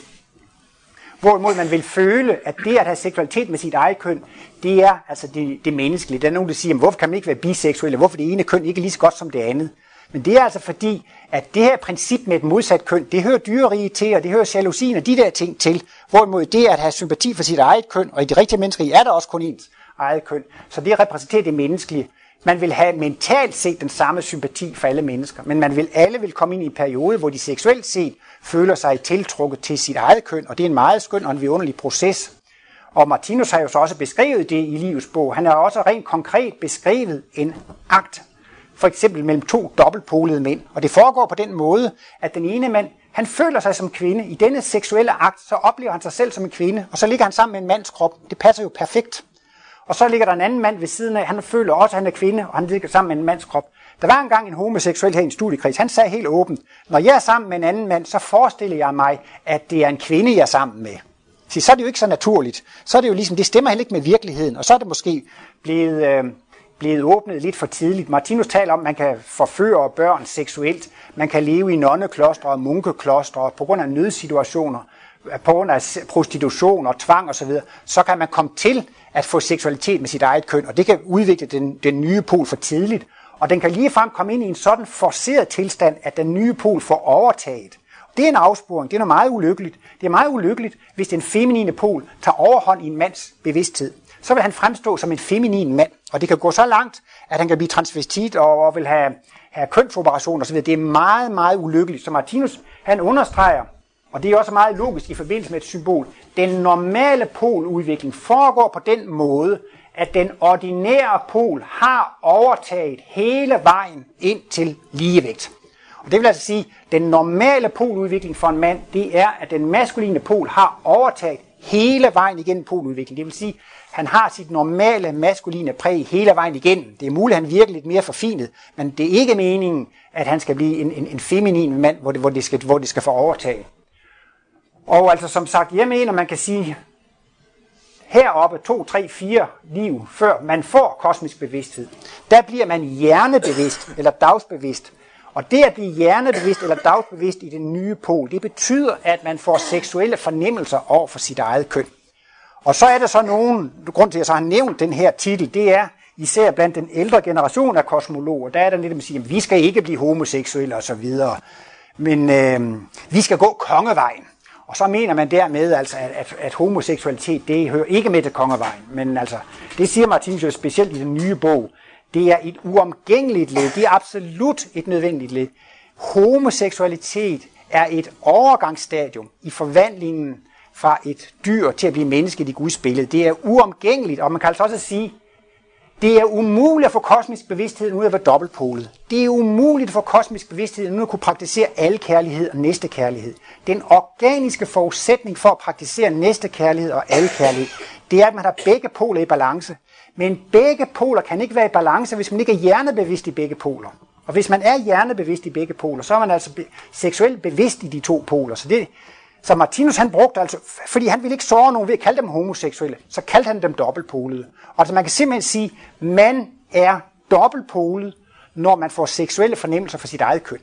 Hvorimod man vil føle, at det at have seksualitet med sit eget køn, det er altså det, det menneskelige. Der er nogen, der siger, hvorfor kan man ikke være biseksuel, hvorfor det ene køn ikke er lige så godt som det andet. Men det er altså fordi, at det her princip med et modsat køn, det hører dyrerige til, og det hører jalousien og de der ting til. Hvorimod det at have sympati for sit eget køn, og i de rigtige mennesker er der også kun ens eget køn. Så det repræsenterer det menneskelige. Man vil have mentalt set den samme sympati for alle mennesker, men man vil alle vil komme ind i en periode, hvor de seksuelt set føler sig tiltrukket til sit eget køn, og det er en meget skøn og en vidunderlig proces. Og Martinus har jo så også beskrevet det i livets bog. Han har også rent konkret beskrevet en akt, for eksempel mellem to dobbeltpolede mænd. Og det foregår på den måde, at den ene mand, han føler sig som kvinde. I denne seksuelle akt, så oplever han sig selv som en kvinde, og så ligger han sammen med en mands krop. Det passer jo perfekt. Og så ligger der en anden mand ved siden af, han føler også, at han er kvinde, og han ligger sammen med en mands krop. Der var engang en homoseksuel her i en studiekreds, han sagde helt åbent, når jeg er sammen med en anden mand, så forestiller jeg mig, at det er en kvinde, jeg er sammen med. Så, så er det jo ikke så naturligt. Så er det jo ligesom, det stemmer heller ikke med virkeligheden, og så er det måske blevet øh, blevet åbnet lidt for tidligt. Martinus taler om, at man kan forføre børn seksuelt. Man kan leve i nonneklostre og munkeklostre på grund af nødsituationer, på grund af prostitution og tvang osv. Så, så kan man komme til at få seksualitet med sit eget køn, og det kan udvikle den, den nye pol for tidligt. Og den kan ligefrem komme ind i en sådan forceret tilstand, at den nye pol får overtaget. Det er en afsporing. Det er noget meget ulykkeligt. Det er meget ulykkeligt, hvis den feminine pol tager overhånd i en mands bevidsthed. Så vil han fremstå som en feminin mand. Og det kan gå så langt, at han kan blive transvestit og, vil have, have kønsoperation osv. Det er meget, meget ulykkeligt. Så Martinus, han understreger, og det er også meget logisk i forbindelse med et symbol, den normale poludvikling foregår på den måde, at den ordinære pol har overtaget hele vejen ind til ligevægt. Og det vil altså sige, at den normale poludvikling for en mand, det er, at den maskuline pol har overtaget hele vejen igennem poludvikling. Det vil sige, han har sit normale maskuline præg hele vejen igennem. Det er muligt, at han virker lidt mere forfinet, men det er ikke meningen, at han skal blive en, en, en feminin mand, hvor det, hvor, det skal, hvor det skal få overtag. Og altså som sagt, jeg mener, man kan sige, heroppe, 2, 3, 4 liv før man får kosmisk bevidsthed, der bliver man hjernebevidst eller dagsbevidst. Og det at blive hjernebevidst eller dagsbevidst i den nye pol, det betyder, at man får seksuelle fornemmelser over for sit eget køn. Og så er der så nogen, grund til at jeg så har nævnt den her titel, det er især blandt den ældre generation af kosmologer, der er der lidt at siger, at vi skal ikke blive homoseksuelle osv., men øh, vi skal gå kongevejen. Og så mener man dermed, altså, at, at, at homoseksualitet, det hører ikke med til kongevejen. Men altså, det siger Martinus jo specielt i den nye bog. Det er et uomgængeligt led. Det er absolut et nødvendigt led. Homoseksualitet er et overgangsstadium i forvandlingen fra et dyr til at blive menneske i Guds billede. Det er uomgængeligt, og man kan altså også sige, det er umuligt at få kosmisk bevidsthed uden at være dobbeltpolet. Det er umuligt at få kosmisk bevidsthed uden at kunne praktisere alle kærlighed og næste kærlighed. Den organiske forudsætning for at praktisere næste kærlighed og alle kærlighed, det er, at man har begge poler i balance. Men begge poler kan ikke være i balance, hvis man ikke er hjernebevidst i begge poler. Og hvis man er hjernebevidst i begge poler, så er man altså seksuelt bevidst i de to poler. Så det, så Martinus han brugte altså, fordi han ville ikke såre nogen ved at kalde dem homoseksuelle, så kaldte han dem dobbeltpolede. Og altså man kan simpelthen sige, man er dobbeltpolet, når man får seksuelle fornemmelser for sit eget køn.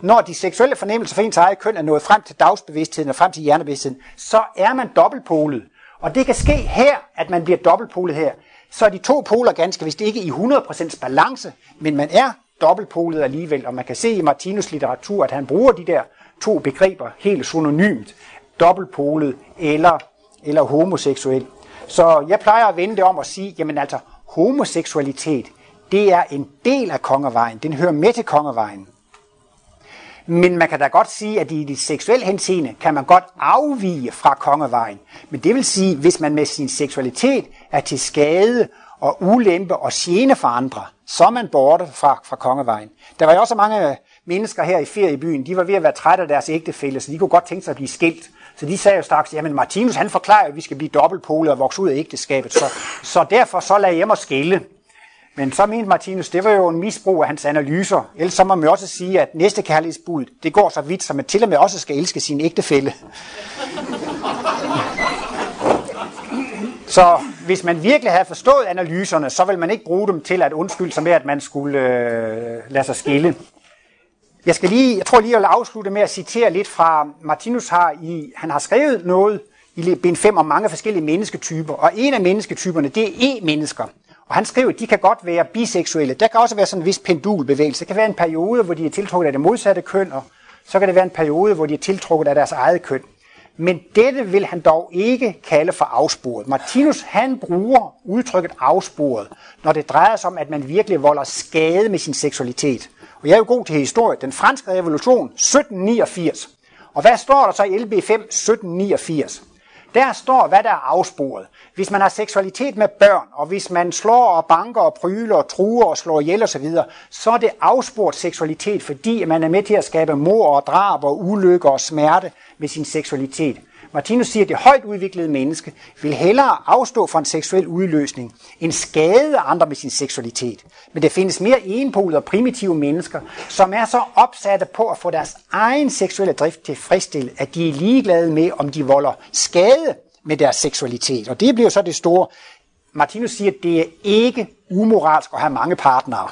Når de seksuelle fornemmelser for ens eget køn er nået frem til dagsbevidstheden og frem til hjernebevidstheden, så er man dobbeltpolet. Og det kan ske her, at man bliver dobbeltpolet her. Så er de to poler ganske vist ikke i 100% balance, men man er dobbeltpolet alligevel, og man kan se i Martinus litteratur, at han bruger de der to begreber helt synonymt, dobbeltpolet eller, eller homoseksuel. Så jeg plejer at vende det om og sige, jamen altså, homoseksualitet, det er en del af kongevejen. Den hører med til kongevejen. Men man kan da godt sige, at i det seksuelle henseende kan man godt afvige fra kongevejen. Men det vil sige, hvis man med sin seksualitet er til skade og ulempe og gene for andre, så er man borte fra, fra kongevejen. Der var jo også mange mennesker her i feriebyen, de var ved at være trætte af deres ægtefælde, så de kunne godt tænke sig at blive skilt. Så de sagde jo straks, jamen Martinus han forklarer at vi skal blive dobbeltpolet og vokse ud af ægteskabet, så, så derfor så lad jeg mig skille. Men så mente Martinus, det var jo en misbrug af hans analyser. Ellers så må man også sige, at næste kærlighedsbud, det går så vidt, som man til og med også skal elske sin ægtefælle. Så hvis man virkelig havde forstået analyserne, så vil man ikke bruge dem til at undskylde sig med, at man skulle øh, lade sig skille. Jeg skal lige, jeg tror lige, jeg vil afslutte med at citere lidt fra Martinus har i, han har skrevet noget i bind 5 om mange forskellige mennesketyper, og en af mennesketyperne, det er E-mennesker. Og han skriver, at de kan godt være biseksuelle. Der kan også være sådan en vis pendulbevægelse. Det kan være en periode, hvor de er tiltrukket af det modsatte køn, og så kan det være en periode, hvor de er tiltrukket af deres eget køn. Men dette vil han dog ikke kalde for afsporet. Martinus han bruger udtrykket afsporet, når det drejer sig om, at man virkelig volder skade med sin seksualitet. Og jeg er jo god til historie. Den franske revolution 1789. Og hvad står der så i LB5 1789? Der står, hvad der er afsporet. Hvis man har seksualitet med børn, og hvis man slår og banker og pryler og truer og slår ihjel osv., så er det afsporet seksualitet, fordi man er med til at skabe mor og drab og ulykker og smerte med sin seksualitet. Martinus siger, at det højt udviklede menneske vil hellere afstå fra en seksuel udløsning, end skade andre med sin seksualitet. Men der findes mere enpolede og primitive mennesker, som er så opsatte på at få deres egen seksuelle drift tilfredsstillet, at de er ligeglade med, om de volder skade med deres seksualitet. Og det bliver så det store. Martinus siger, at det er ikke umoralsk at have mange partnere.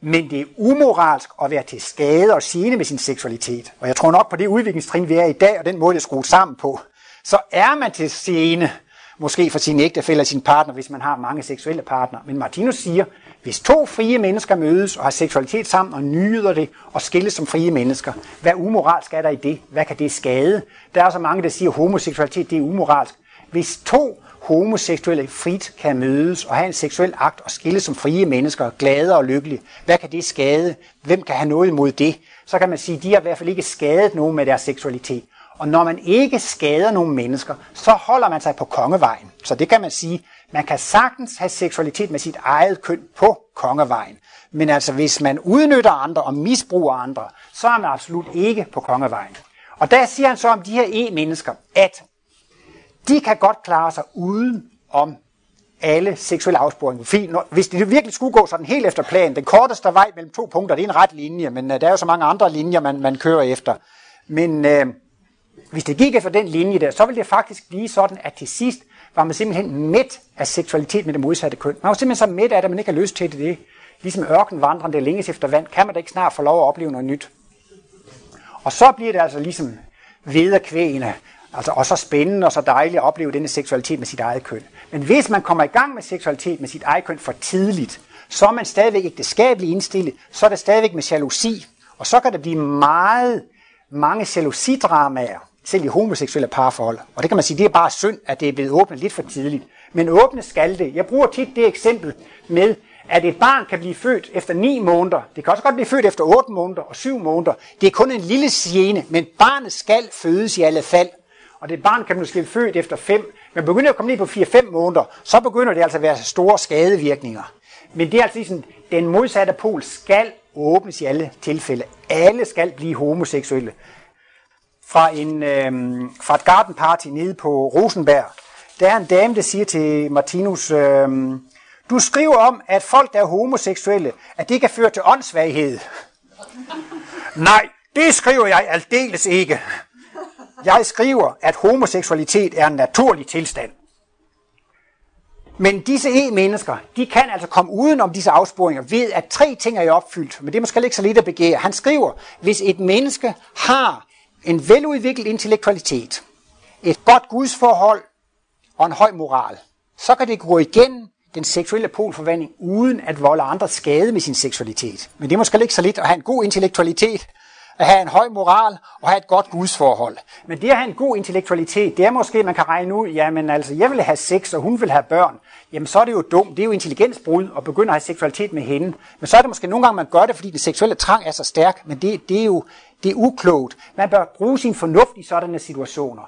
Men det er umoralsk at være til skade og sine med sin seksualitet. Og jeg tror nok på det udviklingstrin, vi er i dag, og den måde, det er skruet sammen på, så er man til sene, måske for sin ægtefælle og sin partner, hvis man har mange seksuelle partnere. Men Martinus siger, hvis to frie mennesker mødes og har seksualitet sammen og nyder det og skilles som frie mennesker, hvad umoralsk er der i det? Hvad kan det skade? Der er så mange, der siger, at homoseksualitet det er umoralsk. Hvis to homoseksuelle frit kan mødes og have en seksuel akt og skille som frie mennesker, glade og lykkelige. Hvad kan det skade? Hvem kan have noget imod det? Så kan man sige, at de har i hvert fald ikke skadet nogen med deres seksualitet. Og når man ikke skader nogen mennesker, så holder man sig på kongevejen. Så det kan man sige, man kan sagtens have seksualitet med sit eget køn på kongevejen. Men altså, hvis man udnytter andre og misbruger andre, så er man absolut ikke på kongevejen. Og der siger han så om de her e-mennesker, at de kan godt klare sig uden om alle seksuelle afsporinger. Hvis det virkelig skulle gå sådan helt efter planen, den korteste vej mellem to punkter, det er en ret linje, men uh, der er jo så mange andre linjer, man, man kører efter. Men uh, hvis det gik efter den linje der, så ville det faktisk blive sådan, at til sidst var man simpelthen midt af seksualitet med det modsatte køn. Man var simpelthen så midt af det, at man ikke har lyst til det. det. Ligesom ørkenvandrende, der længes efter vand, kan man da ikke snart få lov at opleve noget nyt. Og så bliver det altså ligesom vederkvægende, Altså, og så spændende og så dejligt at opleve denne seksualitet med sit eget køn. Men hvis man kommer i gang med seksualitet med sit eget køn for tidligt, så er man stadigvæk ægteskabeligt indstillet, så er det stadigvæk med jalousi. Og så kan der blive meget, mange jalousidramaer, selv i homoseksuelle parforhold. Og det kan man sige, det er bare synd, at det er blevet åbnet lidt for tidligt. Men åbne skal det. Jeg bruger tit det eksempel med, at et barn kan blive født efter 9 måneder. Det kan også godt blive født efter 8 måneder og 7 måneder. Det er kun en lille sjene, men barnet skal fødes i alle fald og det barn kan måske født efter 5, men begynder at komme ned på 4-5 måneder, så begynder det altså at være store skadevirkninger. Men det er altså sådan, den modsatte pol skal åbnes i alle tilfælde. Alle skal blive homoseksuelle. Fra, en, øh, fra et garden party nede på Rosenberg, der er en dame, der siger til Martinus, øh, du skriver om, at folk, der er homoseksuelle, at det kan føre til åndssvaghed. Nej, det skriver jeg aldeles ikke. Jeg skriver, at homoseksualitet er en naturlig tilstand. Men disse e-mennesker, de kan altså komme uden om disse afsporinger ved, at tre ting er opfyldt. Men det er måske ikke så lidt at begære. Han skriver, hvis et menneske har en veludviklet intellektualitet, et godt gudsforhold og en høj moral, så kan det gå igen den seksuelle polforvandling uden at volde andre skade med sin seksualitet. Men det er måske ikke så lidt at have en god intellektualitet, at have en høj moral og have et godt gudsforhold. Men det at have en god intellektualitet, det er måske, man kan regne ud, jamen altså, jeg vil have sex, og hun vil have børn. Jamen så er det jo dumt, det er jo intelligensbrud at begynde at have seksualitet med hende. Men så er det måske nogle gange, man gør det, fordi den seksuelle trang er så stærk, men det, det er jo det er uklogt. Man bør bruge sin fornuft i sådanne situationer.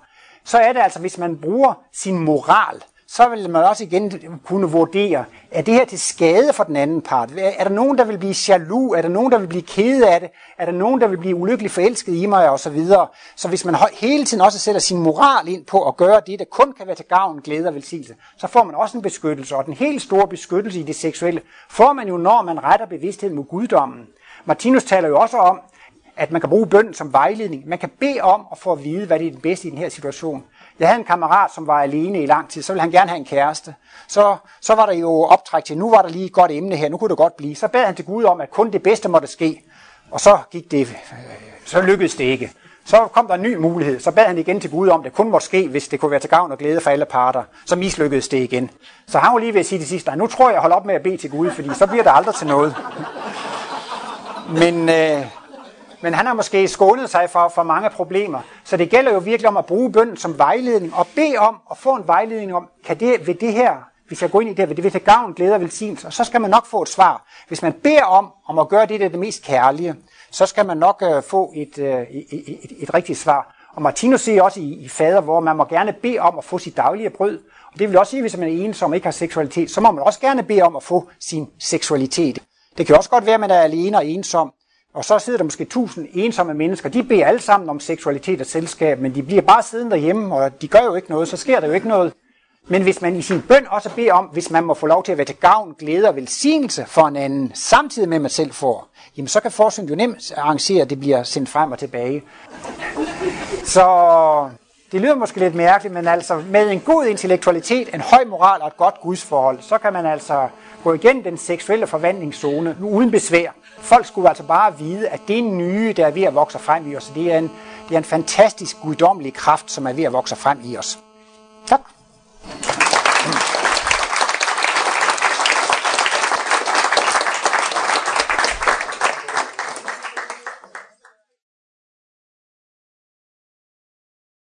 Så er det altså, hvis man bruger sin moral, så vil man også igen kunne vurdere, er det her til skade for den anden part? Er der nogen, der vil blive jaloux? Er der nogen, der vil blive kede af det? Er der nogen, der vil blive ulykkelig forelsket i mig? Og så videre. Så hvis man hele tiden også sætter sin moral ind på at gøre det, der kun kan være til gavn, glæde og velsignelse, så får man også en beskyttelse. Og den helt store beskyttelse i det seksuelle får man jo, når man retter bevidstheden mod guddommen. Martinus taler jo også om, at man kan bruge bønden som vejledning. Man kan bede om at få at vide, hvad det er det bedste i den her situation. Jeg havde en kammerat, som var alene i lang tid, så ville han gerne have en kæreste. Så, så var der jo optræk til, nu var der lige et godt emne her, nu kunne det godt blive. Så bad han til Gud om, at kun det bedste måtte ske. Og så gik det, øh, så lykkedes det ikke. Så kom der en ny mulighed. Så bad han igen til Gud om, at det kun måtte ske, hvis det kunne være til gavn og glæde for alle parter. Så mislykkedes det igen. Så han var lige ved at sige det sidste, nej, nu tror jeg, jeg holder op med at bede til Gud, fordi så bliver det aldrig til noget. Men, øh, men han har måske skånet sig for, for mange problemer. Så det gælder jo virkelig om at bruge bønden som vejledning, og bede om at få en vejledning om, kan det ved det her, hvis jeg går ind i det her, vil det vil til gavn, glæde og velsignelse, og så skal man nok få et svar. Hvis man beder om, om at gøre det, der er det mest kærlige, så skal man nok øh, få et, øh, et, et, et rigtigt svar. Og Martinus siger også i, i fader, hvor man må gerne bede om at få sit daglige brød. Og det vil også sige, hvis man er ensom og ikke har seksualitet, så må man også gerne bede om at få sin seksualitet. Det kan også godt være, at man er alene og ensom, og så sidder der måske tusind ensomme mennesker. De beder alle sammen om seksualitet og selskab, men de bliver bare siddende derhjemme, og de gør jo ikke noget, så sker der jo ikke noget. Men hvis man i sin bøn også beder om, hvis man må få lov til at være til gavn, glæde og velsignelse for en anden, samtidig med at man selv får, jamen så kan forsyn jo nemt arrangere, at det bliver sendt frem og tilbage. Så Det lyder måske lidt mærkeligt, men altså med en god intellektualitet, en høj moral og et godt gudsforhold, så kan man altså gå igen den seksuelle forvandlingszone uden besvær. Folk skulle altså bare vide, at det nye, der er ved at vokse frem i os, det er en, det er en fantastisk guddommelig kraft, som er ved at vokse frem i os. Tak.